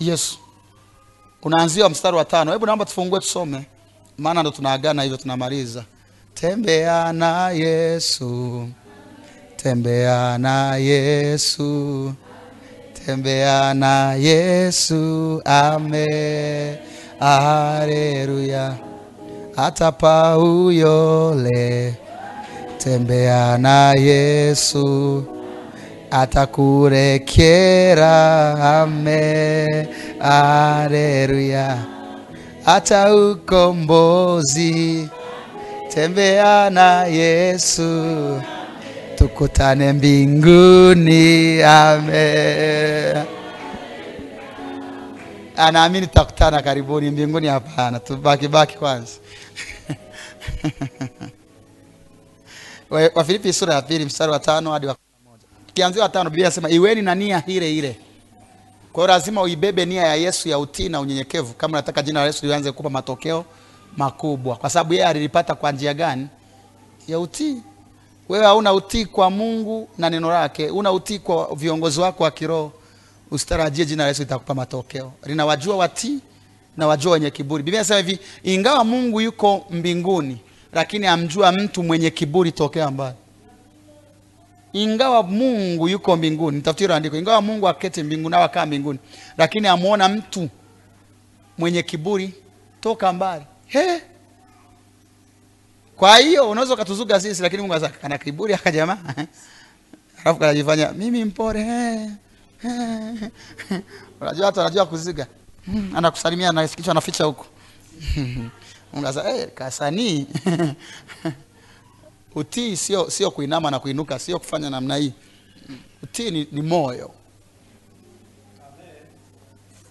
Yesu. Unaanzia mstari wa tano. Hebu naomba tufungue tusome. Maana ndo tunaagana hivyo tunamaliza. Tembea na Yesu. Tembea na Yesu. Tembea na Yesu. Ame haleluya. Hata pauyole tembea na Yesu atakurekera ame haleluya hata ukombozi tembea na Yesu tukutane mbinguni ame anaamini tutakutana karibuni mbinguni. Hapana, tubaki baki kwanza. Wafilipi sura ya pili mstari wa tano hadi wa kumi na moja. Tukianzia wa tano, Biblia inasema iweni na nia ile ile. Kwa hiyo lazima uibebe nia ya Yesu ya utii na unyenyekevu, kama unataka jina la Yesu lianze kukupa matokeo makubwa, kwa sababu yeye alilipata kwa njia gani? Ya utii. Wewe hauna utii kwa Mungu na neno lake, una utii kwa viongozi wako wa kiroho, usitarajie jina la Yesu litakupa matokeo. Linawajua watii na wajua wenye kiburi. Biblia inasema hivi, ingawa Mungu yuko mbinguni, lakini amjua mtu mwenye kiburi tokea mbali. Ingawa Mungu yuko mbinguni, nitafutie andiko. Ingawa Mungu aketi mbinguni au akaa mbinguni, lakini amuona mtu mwenye kiburi toka mbali. He, kwa hiyo unaweza ukatuzuga sisi, lakini Mungu asa kana kiburi aka jamaa alafu kanajifanya mimi mpore. Unajua watu wanajua kuziga, Hmm, anakusalimia na kichwa anaficha huko Mungu asa eh, kasanii utii sio sio kuinama na kuinuka, sio kufanya namna hii. Utii ni, ni moyo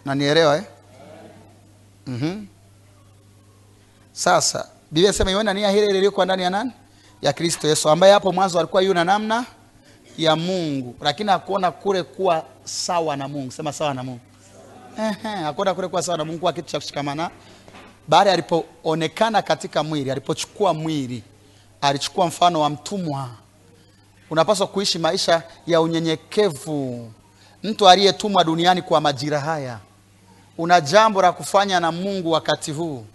na nielewa eh? mm Sasa Biblia sema iona nia ile ile iliyokuwa ndani ya nani? Ya Kristo Yesu, ambaye hapo mwanzo alikuwa yuna namna ya Mungu, lakini hakuona kule kuwa sawa na Mungu. Sema sawa na Mungu. Ehe, kule kuwa sawa na Mungu kuwa kitu cha kushikamana. Baada alipoonekana katika mwili, alipochukua mwili, alichukua mfano wa mtumwa. Unapaswa kuishi maisha ya unyenyekevu. Mtu aliyetumwa duniani kwa majira haya, una jambo la kufanya na Mungu wakati huu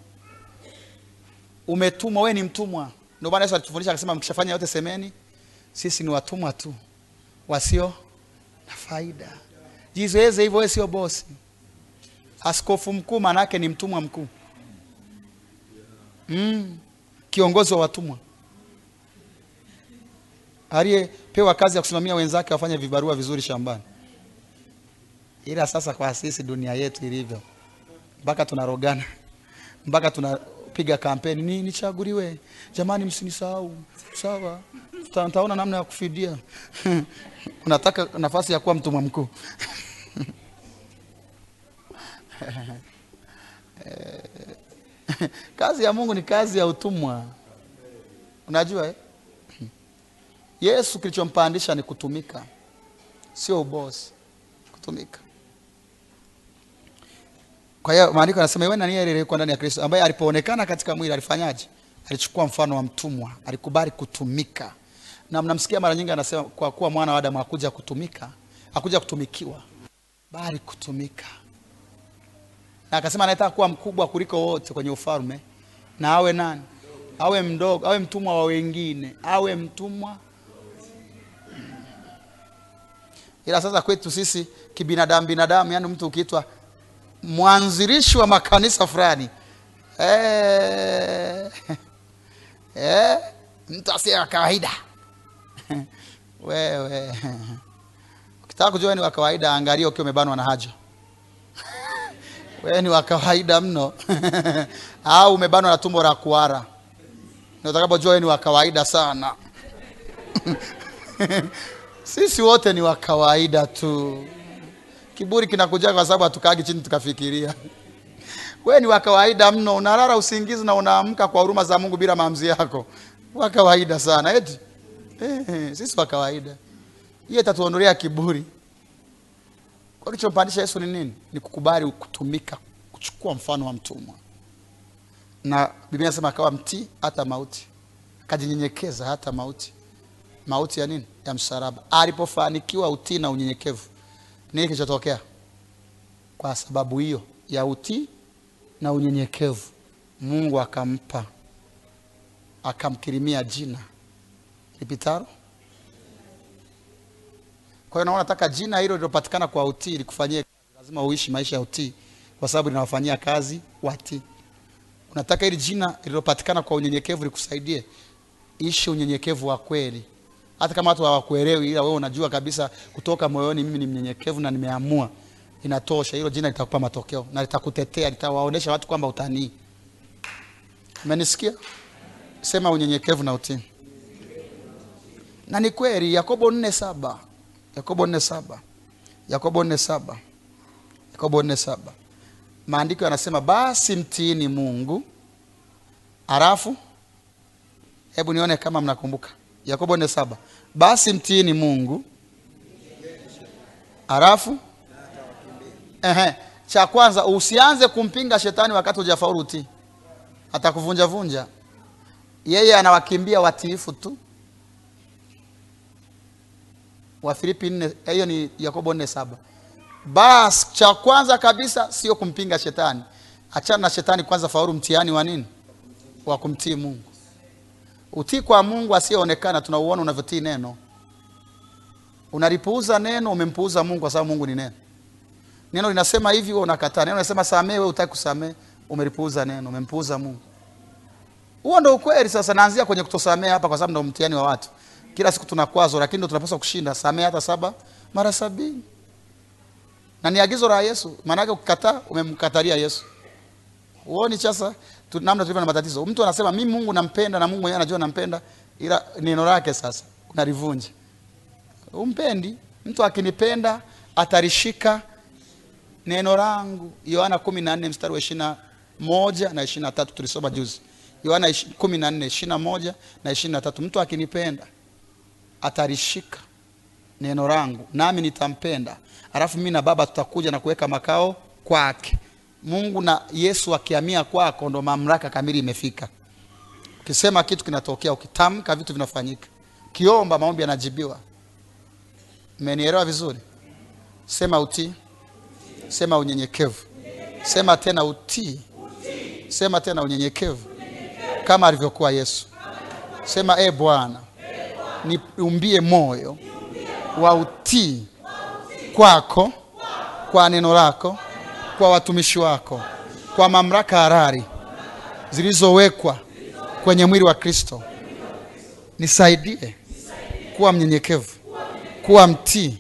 umetumwa, wewe ni mtumwa. Ndio maana Yesu alitufundisha akasema, mkishafanya yote semeni, sisi ni watumwa tu wasio na faida. Jizoeze hivyo, wewe sio bosi. Askofu mkuu maana ni mtumwa mkuu, mm. Kiongozi wa watumwa aliyepewa kazi ya kusimamia wenzake wafanye vibarua vizuri shambani. Ila sasa kwa sisi dunia yetu ilivyo, mpaka tunarogana, mpaka tunapiga kampeni, ni nichaguliwe, jamani, msinisahau. Sawa, Tuta- nitaona namna ya kufidia. Unataka nafasi ya kuwa mtumwa mkuu kazi ya Mungu ni kazi ya utumwa, unajua eh? Yesu kilichompandisha ni kutumika, sio ubosi, kutumika. Kwa hiyo maandiko yanasema iwe na nia ndani ya Kristo, ambaye alipoonekana katika mwili alifanyaje? Alichukua mfano wa mtumwa, alikubali kutumika. Na mnamsikia mara nyingi anasema, kwa kuwa mwana wa Adamu hakuja kutumika, hakuja kutumikiwa, bali kutumika. Na akasema anataka kuwa mkubwa kuliko wote kwenye ufalme, na awe nani? Awe mdogo, awe mtumwa wa wengine, awe mtumwa ila sasa kwetu sisi kibinadamu binadamu, yani mtu ukiitwa mwanzilishi wa makanisa fulani. Eh, eh, mtu asiye wa kawaida. Wewe. Ukitaka kujua ni wa kawaida, angalia ukiwa umebanwa na haja. Wewe ni wa kawaida mno. Au umebanwa na tumbo la kuara, ndio utakapojua wewe ni wa kawaida sana sisi wote ni wa kawaida tu. Kiburi kinakuja kwa sababu hatukaagi chini tukafikiria. We ni wa kawaida mno, unalala usingizi na unaamka kwa huruma za Mungu bila maamuzi yako. Wa kawaida sana eti. Eh, sisi wa kawaida. Hiyo itatuondolea kiburi. Kwa kilichompandisha Yesu ni nini? Ni kukubali kutumika, kuchukua mfano wa mtumwa. Na Biblia inasema akawa mtii hata mauti, akajinyenyekeza hata mauti mauti ya nini? Ya msalaba. Alipofanikiwa utii na unyenyekevu, nini kilichotokea? Kwa sababu hiyo ya utii na unyenyekevu, Mungu akampa akamkirimia jina lipitalo. Kwa hiyo naona nataka jina hilo lilopatikana kwa utii likufanyie lazima uishi maisha ya utii, kwa sababu linawafanyia kazi watii. Unataka hili jina lililopatikana kwa unyenyekevu likusaidie, ishi unyenyekevu wa kweli hata kama watu hawakuelewi, ila wewe unajua kabisa kutoka moyoni, mimi ni mnyenyekevu na nimeamua, inatosha. Hilo jina litakupa matokeo na litakutetea, litawaonesha watu kwamba utanii. Umenisikia? Sema unyenyekevu na utii. Na ni kweli, Yakobo nne saba Yakobo nne saba Yakobo nne saba Yakobo nne saba maandiko yanasema basi mtiini mungu halafu hebu nione kama mnakumbuka yakobo nne saba. Basi mtiini mungu. Halafu Ehe. cha kwanza usianze kumpinga shetani wakati hujafaulu utii. Atakuvunja vunja yeye anawakimbia watiifu tu. Wafilipi nne hiyo ni yakobo nne saba. Basi cha kwanza kabisa sio kumpinga shetani. Achana na shetani kwanza faulu mtihani wa nini? Wa kumtii mungu utii kwa mungu asiyeonekana tunauona unavyotii neno. Unalipuuza neno umempuuza mungu kwa sababu mungu ni neno. Neno linasema hivi wewe unakataa. Neno linasema samee wewe hutaki kusamee umelipuuza neno umempuuza mungu. Huo ndo ukweli sasa. Naanzia kwenye kutosamea hapa kwa sababu ndo mtihani wa watu. Kila siku tunakwazo lakini ndo tunapaswa kushinda. Samee hata saba mara sabini. Na ni agizo la yesu. Maanake ukikataa umemkatalia yesu. Huoni sasa namna tulivyo na matatizo. Mtu anasema mimi mungu nampenda na mungu mwenyewe anajua nampenda ila neno lake sasa unalivunja umpendi mtu akinipenda atalishika neno langu yohana kumi na nne mstari wa ishirina moja na ishirina tatu tulisoma juzi. Yohana ishi- kumi na nne ishirina moja na ishirina tatu. Mtu akinipenda atalishika neno langu nami nitampenda. Alafu mimi na baba tutakuja na kuweka makao kwake mungu na yesu akiamia kwako ndo mamlaka kamili imefika. Ukisema kitu kinatokea ukitamka vitu vinafanyika. Ukiomba maombi yanajibiwa. Mmenielewa vizuri? Sema utii. Sema unyenyekevu. Sema tena utii. Sema tena unyenyekevu. Kama alivyokuwa yesu. Sema e bwana niumbie moyo wa utii kwako kwa neno lako kwa watumishi wako kwa mamlaka harari zilizowekwa kwenye mwili wa kristo. Nisaidie kuwa mnyenyekevu kuwa mtii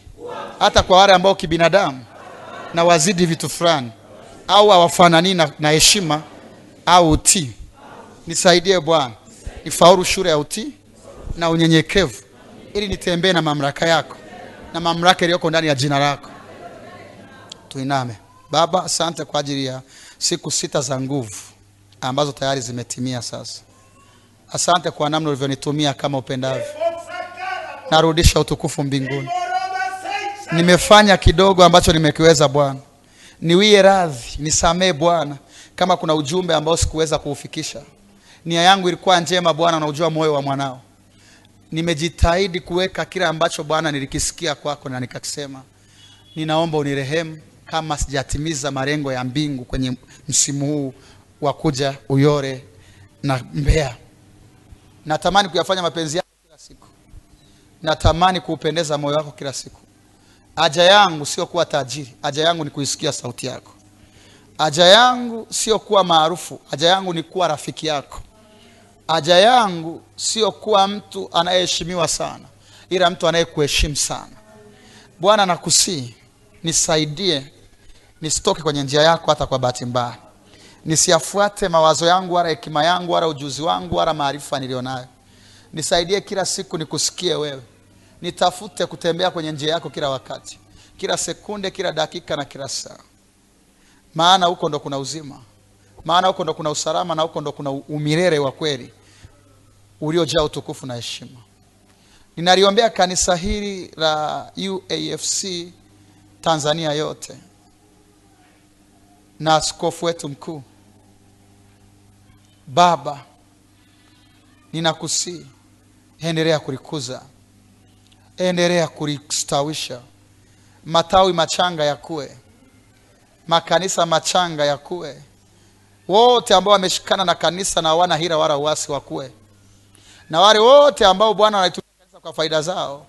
hata kwa wale ambao kibinadamu na wazidi vitu fulani au hawafananii na na heshima au utii. Nisaidie bwana nifaulu shule ya utii na unyenyekevu ili nitembee na mamlaka yako na mamlaka iliyoko ndani ya jina lako. Tuiname baba asante kwa ajili ya siku sita za nguvu ambazo tayari zimetimia sasa. Asante kwa namna ulivyonitumia kama upendavyo. Narudisha utukufu mbinguni. Nimefanya kidogo ambacho nimekiweza bwana. Niwie radhi nisamee bwana kama kuna ujumbe ambao sikuweza kuufikisha. Nia yangu ilikuwa njema bwana unaujua moyo wa mwanao. Nimejitahidi kuweka kile ambacho bwana nilikisikia kwako na nikakisema. Ninaomba unirehemu kama sijatimiza malengo ya mbingu kwenye msimu huu wa kuja uyore na mbea natamani kuyafanya mapenzi yako kila siku. Natamani kuupendeza moyo wako kila siku. Haja yangu sio kuwa tajiri haja yangu ni kuisikia sauti yako. Haja yangu sio kuwa maarufu haja yangu ni kuwa rafiki yako. Haja yangu sio kuwa mtu anayeheshimiwa sana ila mtu anayekuheshimu sana. Bwana nakusii nisaidie nisitoke kwenye njia yako hata kwa bahati mbaya. Nisiyafuate mawazo yangu wala hekima yangu wala ujuzi wangu wala maarifa niliyonayo. Nisaidie kila siku nikusikie wewe. Nitafute kutembea kwenye njia yako kila wakati kila sekunde kila dakika na kila saa. Maana huko ndo kuna uzima. Maana huko ndo kuna usalama na huko ndo kuna umilele wa kweli uliojaa utukufu na heshima. Ninaliombea kanisa hili la uafc tanzania yote na askofu wetu mkuu. Baba ninakusii. Endelea kulikuza. Endelea kulistawisha. Matawi machanga yakuwe makanisa machanga yakuwe wote ambao wameshikana na kanisa na wana hila wala uasi wakuwe na wale wote ambao bwana wanaitumia kanisa kwa faida zao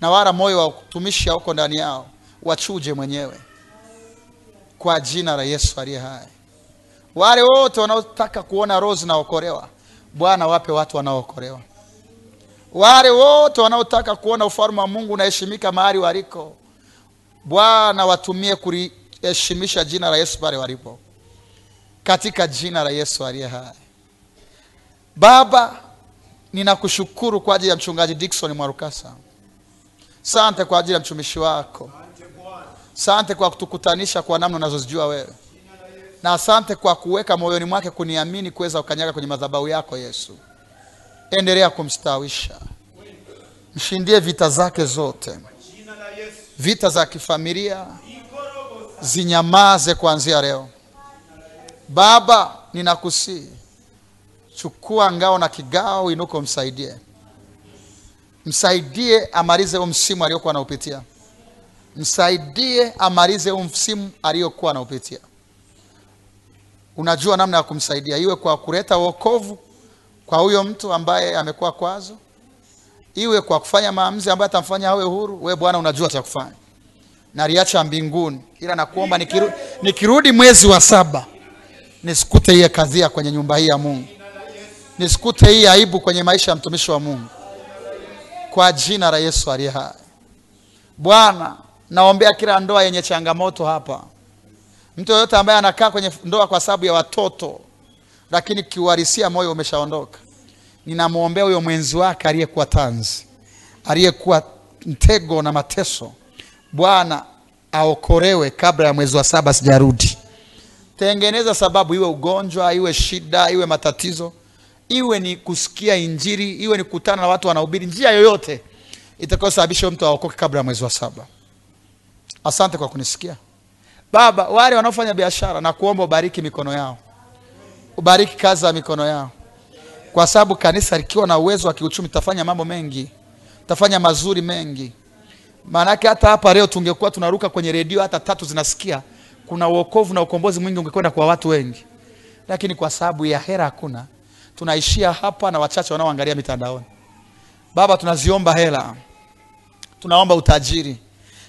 na wala moyo wa kutumishi huko ndani yao wachuje mwenyewe kwa jina la yesu aliye hai. Wale wote wanaotaka kuona roho zinaokolewa bwana wape watu wanaookolewa. Wale wote wanaotaka kuona ufalme wa mungu unaheshimika mahali waliko bwana watumie kuliheshimisha jina la yesu pale walipo. Katika jina la yesu aliye hai. Baba ninakushukuru kwa ajili ya mchungaji Dickson mwarukasa. Sante kwa ajili ya mtumishi wako sante kwa kutukutanisha kwa namna unazozijua wewe. Na asante kwa kuweka moyoni mwake kuniamini kuweza kukanyaga kwenye madhabahu yako Yesu. Endelea kumstawisha, mshindie vita zake zote, vita za kifamilia. Zinyamaze kuanzia leo. Baba, ninakusii, chukua ngao na kigao, inuko msaidie, msaidie amalize huo msimu aliokuwa anaupitia, msaidie amalize huu msimu aliyokuwa anaupitia. Unajua namna ya kumsaidia, iwe kwa kuleta wokovu kwa huyo mtu ambaye amekuwa kwazo, iwe kwa kufanya maamuzi ambayo atamfanya awe huru. We Bwana unajua cha kufanya, naliacha mbinguni, ila nakuomba nikiru, nikirudi mwezi wa saba nisikute hii kadhia kwenye nyumba hii ya Mungu, nisikute hii aibu kwenye maisha ya mtumishi wa Mungu, kwa jina la Yesu aliye hai. Bwana, naombea kila ndoa yenye changamoto hapa, mtu yoyote ambaye anakaa kwenye ndoa kwa sababu ya watoto, lakini kiuhalisia moyo umeshaondoka, ninamwombea huyo mwenzi wake aliyekuwa tanzi, aliyekuwa mtego na mateso. Bwana aokolewe kabla ya mwezi wa saba sijarudi. Tengeneza sababu, iwe ugonjwa, iwe shida, iwe matatizo, iwe ni kusikia Injili, iwe ni kukutana na watu wanahubiri, njia yoyote itakayosababisha mtu aokoke kabla ya mwezi wa saba. Asante kwa kunisikia Baba. Wale wanaofanya biashara na kuomba ubariki mikono yao, ubariki kazi za mikono yao, kwa sababu kanisa likiwa na uwezo wa kiuchumi tafanya mambo mengi, tafanya mazuri mengi. Maanake hata hapa leo tungekuwa tunaruka kwenye redio hata tatu zinasikia, kuna uokovu na ukombozi mwingi ungekwenda kwa watu wengi, lakini kwa sababu ya hera hakuna, tunaishia hapa na wachache wanaoangalia mitandaoni. Baba, tunaziomba hela, tunaomba utajiri.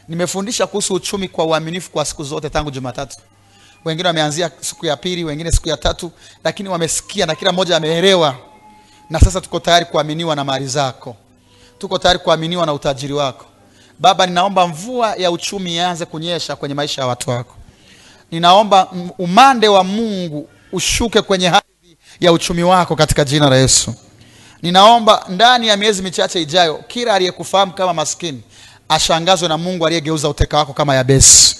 Nimefundisha kuhusu uchumi kwa uaminifu kwa siku zote tangu Jumatatu. Wengine wameanzia siku ya pili, wengine siku ya tatu, lakini wamesikia na kila mmoja ameelewa, na sasa tuko tayari kuaminiwa na mali zako, tuko tayari kuaminiwa na utajiri wako. Baba, ninaomba mvua ya uchumi ianze kunyesha kwenye maisha ya watu wako. Ninaomba umande wa Mungu ushuke kwenye ardhi ya uchumi wako katika jina la Yesu. Ninaomba ndani ya miezi michache ijayo, kila aliyekufahamu kama maskini ashangazwe na Mungu aliyegeuza uteka wako kama Yabesi.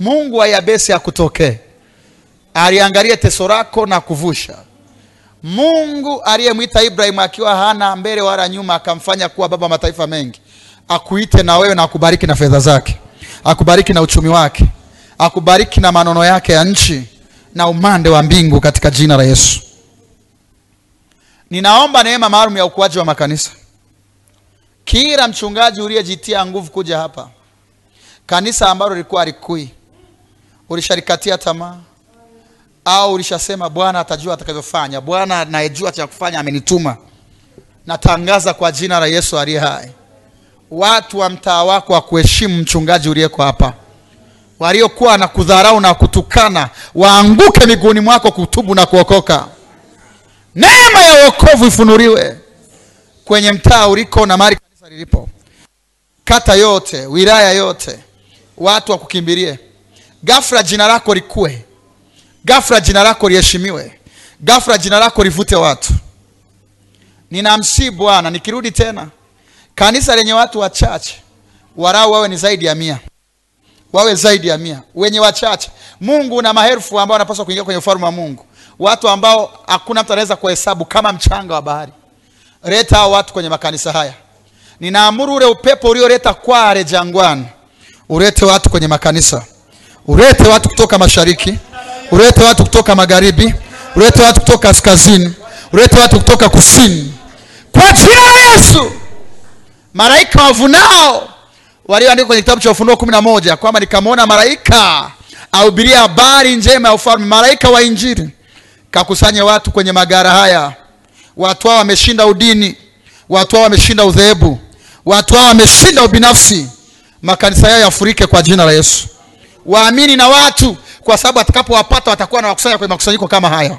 Mungu wa Yabesi akutokee, aliangalie teso lako na kuvusha. Mungu aliyemwita Ibrahimu akiwa hana mbele wala nyuma, akamfanya kuwa baba mataifa mengi, akuite na wewe na akubariki na fedha zake, akubariki na uchumi wake, akubariki na manono yake ya nchi na umande wa mbingu katika jina la Yesu. Ninaomba neema maalum ya ukuaji wa makanisa. Kila mchungaji uliyejitia nguvu kuja hapa, kanisa ambalo lilikuwa alikui, ulishalikatia tamaa au ulishasema Bwana atajua atakavyofanya, Bwana anayejua cha kufanya amenituma. Natangaza kwa jina la Yesu aliye hai, watu wa mtaa wako wa kuheshimu mchungaji uliyeko hapa, waliokuwa na kudharau na kutukana, waanguke miguuni mwako kutubu na kuokoka. Neema ya wokovu ifunuliwe kwenye mtaa uliko na mahali kanisa lilipo, kata yote, wilaya yote, watu wakukimbilie. Ghafla jina lako likue, ghafla jina lako liheshimiwe, ghafla jina lako livute watu. Ninamsihi Bwana, nikirudi tena kanisa lenye watu wachache, warau wawe ni zaidi ya mia, wawe zaidi ya mia, wenye wachache. Mungu una maelfu ambao wanapaswa kuingia kwenye ufalme wa Mungu, watu ambao hakuna mtu anaweza kuhesabu kama mchanga wa bahari. Leta hao watu kwenye makanisa haya. Ninaamuru ule upepo ulioleta kware jangwani, ulete watu kwenye makanisa, ulete watu kutoka mashariki, ulete watu kutoka magharibi, ulete watu kutoka kaskazini, ulete watu kutoka kusini, kwa jina la Yesu. Malaika wavunao walioandikwa kwenye kitabu cha Ufunuo kumi na moja kwamba nikamwona malaika ahubiria habari njema ya ufalme, malaika wa Injili, kakusanye watu kwenye magara haya. Watu hao wameshinda udini, watu hao wameshinda udhehebu, watu hao wameshinda ubinafsi. Makanisa yao yafurike kwa jina la Yesu, waamini na watu, kwa sababu atakapowapata watakuwa na wakusanya kwenye makusanyiko kama haya,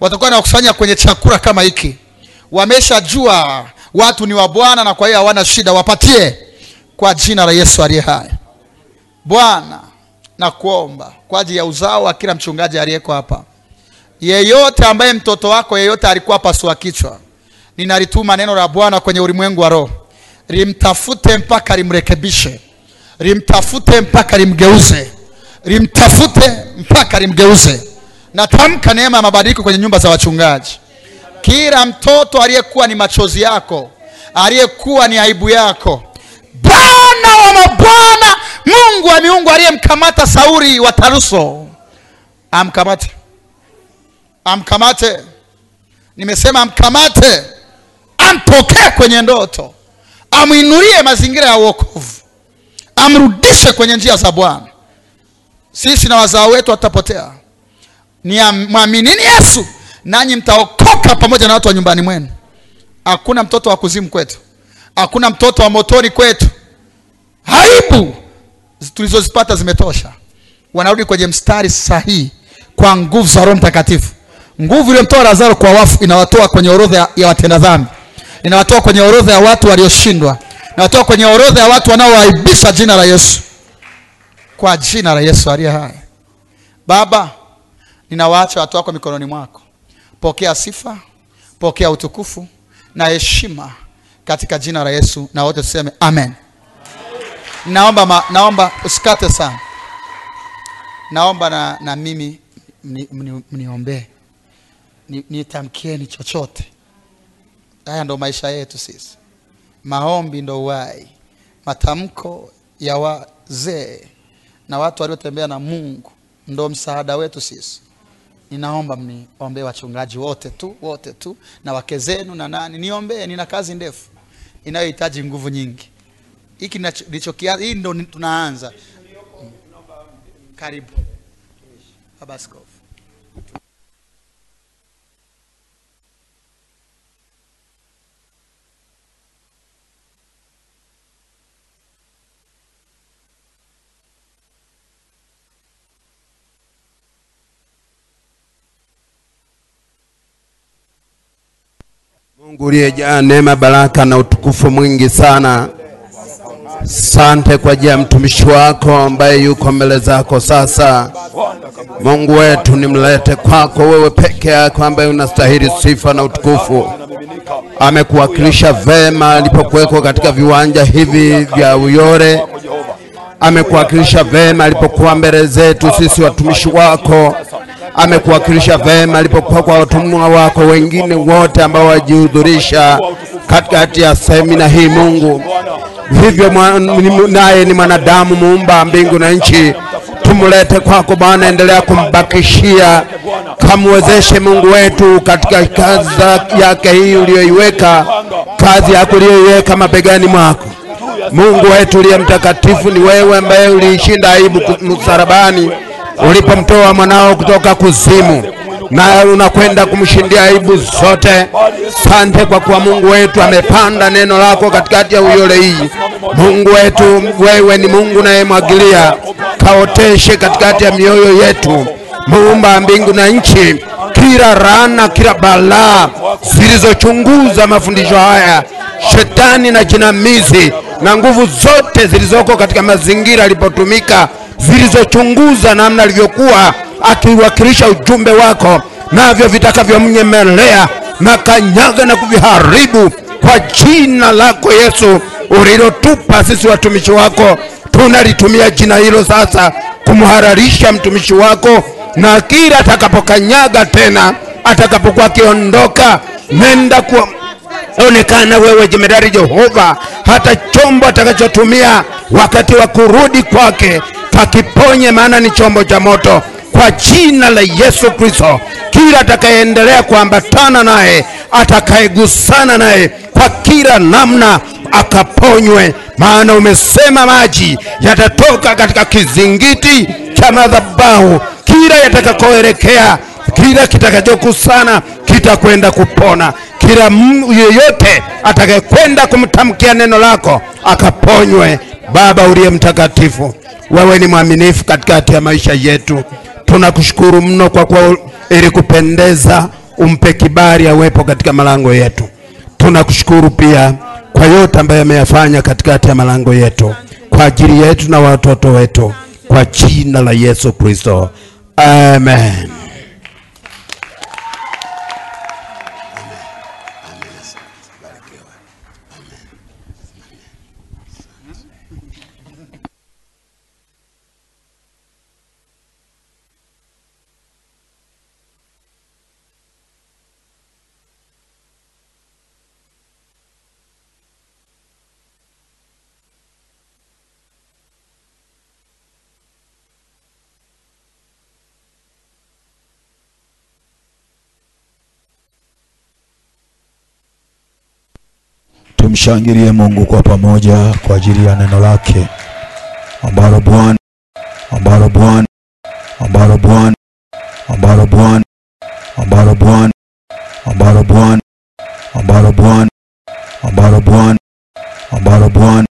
watakuwa na wakusanya kwenye chakula kama hiki. Wameshajua watu ni wa Bwana na kwa hiyo hawana shida, wapatie kwa jina la Yesu aliye hai. Bwana, nakuomba kwa ajili ya uzao wa kila mchungaji aliyeko hapa yeyote ambaye mtoto wako yeyote alikuwa pasua kichwa, ninalituma neno la Bwana kwenye ulimwengu wa roho, limtafute mpaka limrekebishe, limtafute mpaka limgeuze, limtafute mpaka limgeuze natamka neema ya mabadiliko kwenye nyumba za wachungaji. Kila mtoto aliyekuwa ni machozi yako aliyekuwa ni aibu yako bwana wa mabwana mungu wa miungu aliyemkamata sauri wa taruso. Amkamate. Amkamate. Nimesema amkamate. Ampokee kwenye ndoto amwinulie mazingira ya uokovu amrudishe kwenye njia za bwana. Sisi na wazao wetu watapotea. ni mwaminini yesu nanyi mtaokoka pamoja na watu wa nyumbani mwenu. Hakuna mtoto wa kuzimu kwetu. Hakuna mtoto wa motoni kwetu. Aibu! Tulizozipata zimetosha. Wanarudi kwenye mstari sahihi kwa nguvu za roho mtakatifu. Nguvu iliyomtoa lazaro kwa wafu inawatoa kwenye orodha ya watenda dhambi inawatoa kwenye orodha ya watu walioshindwa. Ninawatoa kwenye orodha ya watu wanaoaibisha jina la yesu. Kwa jina la yesu aliye hai. Baba ninawaacha watu wako mikononi mwako. Pokea sifa pokea utukufu na heshima katika jina la yesu na wote tuseme amen. Naomba ma, naomba usikate sana. Naomba na, na mimi mni- mni- mniombee Ni- nitamkieni chochote haya ndo maisha yetu sisi. Maombi ndo uhai. Matamko ya wazee na watu waliotembea na mungu ndo msaada wetu sisi. Ninaomba mniombee wachungaji wote tu wote tu na wake zenu na nani. Niombee nina kazi ndefu inayohitaji nguvu nyingi. Hiki nacho- hii ndo tunaanza. Karibu. Baba askofu Mungu uliyejaa neema, baraka na utukufu mwingi sana, sante kwa ajili ya mtumishi wako ambaye yuko mbele zako sasa. Mungu wetu, nimlete kwako wewe peke yako ambaye unastahili sifa na utukufu. Amekuwakilisha vema alipokuwekwa katika viwanja hivi vya Uyole, amekuwakilisha vema alipokuwa mbele zetu sisi watumishi wako amekuwakilisha vema alipokuwa kwa watumwa wako wengine wote ambao wajihudhurisha katikati ya semina hii Mungu. Hivyo naye ni mwanadamu muumba mbingu na nchi, tumlete kwako Bwana, endelea kumbakishia, kamwezeshe Mungu wetu katika kazi yake hii uliyoiweka, kazi yako uliyoiweka mabegani mwako. Mungu wetu uliye mtakatifu, ni wewe ambaye uliishinda aibu msalabani. Ulipomtoa mwanao kutoka kuzimu, naye unakwenda kumshindia aibu zote. Sante kwa kuwa Mungu wetu amepanda neno lako katikati ya Uyole hii. Mungu wetu, wewe ni Mungu nayemwagilia, kaoteshe katikati ya mioyo yetu, muumba mbingu na nchi, kila rana, kila balaa zilizochunguza mafundisho haya, shetani na jinamizi na nguvu zote zilizoko katika mazingira alipotumika, zilizochunguza namna alivyokuwa akiwakilisha ujumbe wako, navyo vitakavyomnyemelea na kanyaga na kuviharibu kwa jina lako Yesu ulilotupa sisi watumishi wako. Tunalitumia jina hilo sasa kumhararisha mtumishi wako, na kila atakapokanyaga tena, atakapokuwa akiondoka, nenda kwa onekana wewe jemedari Jehova, hata chombo atakachotumia wakati wa kurudi kwake kakiponye, maana ni chombo cha moto, kwa jina la Yesu Kristo. Kila atakayeendelea kuambatana naye, atakayegusana naye kwa kila namna, akaponywe, maana umesema maji yatatoka katika kizingiti cha madhabahu, kila yatakakoelekea kila kitakachokusana kitakwenda kupona. Kila yeyote atakayekwenda kumtamkia neno lako akaponywe. Baba uliye mtakatifu, wewe ni mwaminifu katikati ya maisha yetu. Tunakushukuru mno kwa kuwa ili kupendeza umpe kibali awepo katika malango yetu. Tunakushukuru pia kwa yote ambayo ameyafanya katikati ya malango yetu kwa ajili yetu na watoto wetu, kwa jina la Yesu Kristo, amen. Tumshangilie Mungu kwa pamoja kwa ajili ya neno lake. Ambalo Bwana ambalo Bwana ambalo Bwana ambalo Bwana ambalo Bwana ambalo Bwana ambalo Bwana ambalo Bwana ambalo Bwana